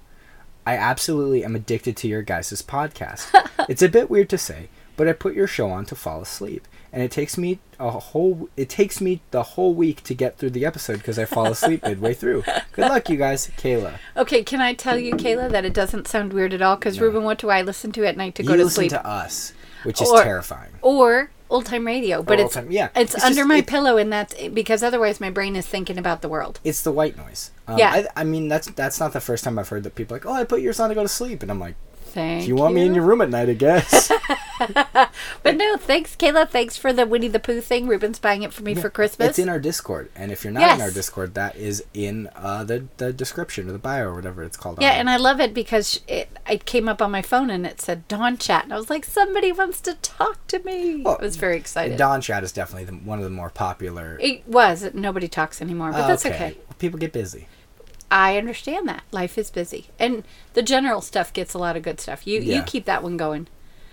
S1: I absolutely am addicted to your guys' podcast. it's a bit weird to say, but I put your show on to fall asleep. And it takes me a whole it takes me the whole week to get through the episode because I fall asleep midway through. Good luck you guys, Kayla.
S2: Okay, can I tell you, Kayla, that it doesn't sound weird at all? Because Ruben, what do I listen to at night to
S1: You
S2: go to
S1: listen
S2: sleep?
S1: to us, which is
S2: Or-
S1: terrifying.
S2: or old time radio, but
S1: Or
S2: it's
S1: yeah.
S2: it's,
S1: It's
S2: under
S1: just-
S2: my
S1: it-
S2: pillow, and that's because otherwise my brain is thinking about the world.
S1: It's the white noise. Um,
S2: Yeah.
S1: I, I mean that's that's not the first time I've heard that people are like, oh, I put yours on to go to sleep, and I'm like,
S2: Thank
S1: you want me in your room at night? I guess.
S2: But no, thanks, Kayla. Thanks for the Winnie the Pooh thing. Ruben's buying it for me for Christmas.
S1: It's in our Discord, and if you're not in our Discord, that is in uh, the the description or the bio or whatever it's called.
S2: yeah,
S1: on
S2: and I love it because it it came up on my phone and it said Dawn Chat, and I was like, somebody wants to talk to me.
S1: Well,
S2: I was very excited.
S1: Dawn Chat is definitely the, one of the more popular.
S2: it was. Nobody talks anymore, but
S1: Oh,
S2: that's okay.
S1: Well, people get busy.
S2: I understand that life is busy, and the general stuff gets a lot of good stuff. You you keep that one going,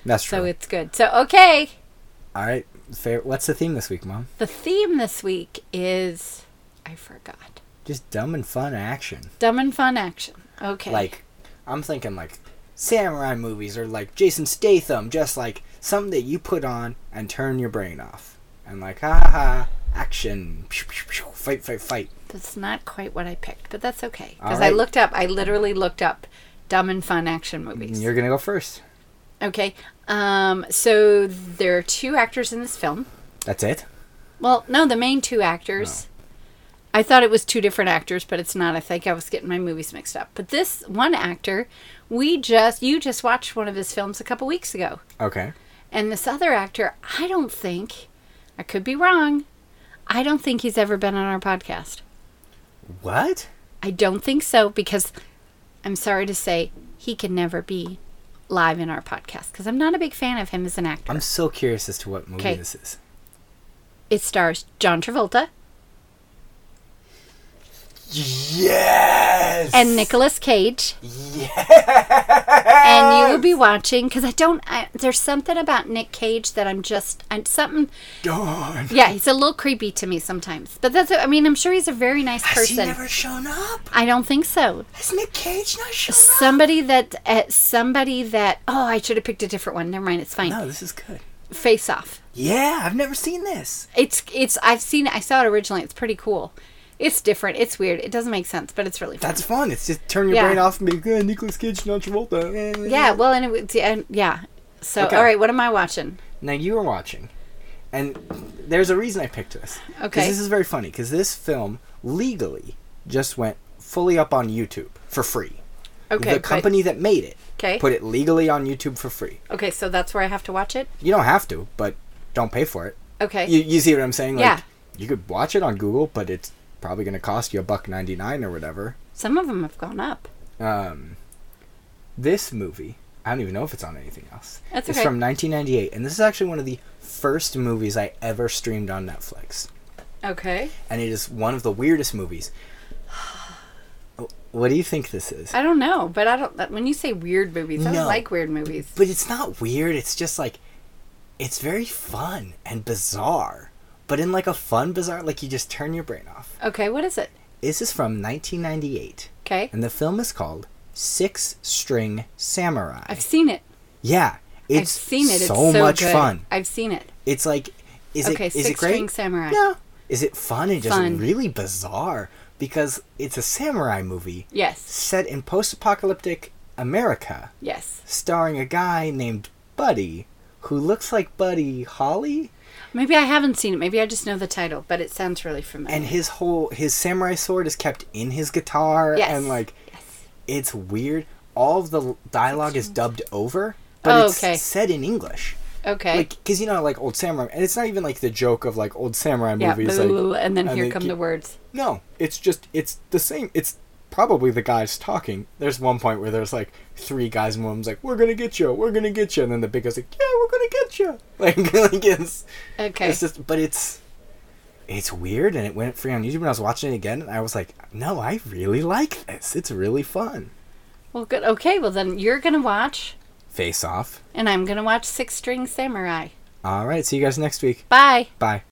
S1: That's true.
S2: so it's good. So okay,
S1: All right. Fair, what's the theme this week, Mom?
S2: the theme this week is I forgot.
S1: Just dumb and fun action.
S2: Dumb and fun action. Okay.
S1: Like, I'm thinking like samurai movies or like Jason Statham, just like something that you put on and turn your brain off. And like, ha ha, ha, action, Pew, pew, pew, fight, fight, fight.
S2: That's not quite what I picked, but that's okay. Because I looked up, I literally looked up dumb and fun action movies.
S1: You're gonna go first.
S2: Okay. Um, so there are two actors in this film.
S1: That's it.
S2: Well, no, the main two actors. I thought it was two different actors, but it's not. I think I was getting my movies mixed up. But this one actor, we just you just watched one of his films a couple weeks ago.
S1: Okay.
S2: And this other actor, I don't think I could be wrong. I don't think he's ever been on our podcast.
S1: What?
S2: I don't think so because I'm sorry to say he can never be live in our podcast because I'm not a big fan of him as an actor.
S1: I'm so curious as to what movie
S2: Okay.
S1: this is.
S2: it stars John Travolta
S1: Yes.
S2: and Nicolas Cage.
S1: Yes.
S2: And you will be watching because I don't. I, there's something about Nick Cage that I'm just. I'm something.
S1: Dawn.
S2: Yeah, he's a little creepy to me sometimes. But that's. I mean, I'm sure he's a very nice
S1: Has
S2: person.
S1: he never shown up?
S2: I don't think so.
S1: Has Nick Cage not shown up?
S2: Somebody that. Uh, somebody that. Oh, I should have picked a different one. Never mind. It's fine.
S1: No, this is good.
S2: Face Off.
S1: Yeah, I've never seen this.
S2: It's it's I've seen it. I saw it originally. It's pretty cool. It's different. It's weird. It doesn't make sense, but it's really fun.
S1: That's fun. It's just turn your
S2: Yeah.
S1: brain off and be good. Nicolas Cage, not Travolta.
S2: yeah. Well, and it and yeah. So
S1: Okay.
S2: all right, what am I watching?
S1: Now you are watching, and there's a reason I picked this.
S2: Okay.
S1: This is very funny because this film legally just went fully up on YouTube for free.
S2: Okay.
S1: The
S2: but-
S1: company that made it
S2: Okay.
S1: put it legally on YouTube for free.
S2: okay. So that's where I have to watch it.
S1: You don't have to, but don't pay for it.
S2: Okay.
S1: You, you see what I'm saying? Like,
S2: Yeah.
S1: You could watch it on Google, but it's probably going to cost you a buck ninety nine or whatever.
S2: Some of them have gone up.
S1: Um, this movie, I don't even know if it's on anything else.
S2: That's
S1: it's
S2: okay.
S1: from 1998, and this is actually one of the first movies I ever streamed on Netflix,
S2: Okay.
S1: and it is one of the weirdest movies. What do you think this is?
S2: I don't know, but I don't. that- When you say weird movies, I
S1: No.
S2: don't like weird movies.
S1: But it's not weird. It's just like, it's very fun and bizarre, but in like a fun bizarre, like you just turn your brain off.
S2: Okay. What is it?
S1: This is from 1998,
S2: Okay.
S1: and the film is called Six String Samurai.
S2: I've seen it.
S1: yeah, it's
S2: I've seen it. It's
S1: so,
S2: so,
S1: much
S2: good.
S1: fun.
S2: I've seen it.
S1: It's like, is
S2: okay.
S1: it is
S2: Six
S1: it great?
S2: String Samurai.
S1: No. Is it fun and just
S2: Fun.
S1: really bizarre because it's a samurai movie
S2: Yes.
S1: set in post-apocalyptic America,
S2: Yes.
S1: starring a guy named Buddy who looks like Buddy Holly,
S2: Maybe I haven't seen it. Maybe I just know the title, but it sounds really familiar.
S1: and his whole his samurai sword is kept in his guitar,
S2: Yes.
S1: and like
S2: yes.
S1: it's weird. All of the dialogue is dubbed over, but
S2: Oh,
S1: it's
S2: okay.
S1: said in English.
S2: Okay.
S1: Like, because you know, like old samurai, and it's not even like the joke of like old samurai
S2: yeah.
S1: movies.
S2: blah,
S1: like,
S2: and then
S1: and
S2: here
S1: they
S2: come the words.
S1: No, it's just it's the same. It's probably the guys talking. There's one point where there's like three guys and one of them's like, "We're gonna get you, we're gonna get you," and then the big guy's like, "Yeah, we're gonna get you." Like, like it's
S2: Okay.
S1: it's just, but it's it's weird, and it went free on YouTube. And I was watching it again, and I was like, "No, I really like this. It's really fun."
S2: well, good. Okay. Well, then you're gonna watch,
S1: Face off.
S2: and I'm gonna watch Six String Samurai.
S1: All right, see you guys next week.
S2: Bye.
S1: Bye.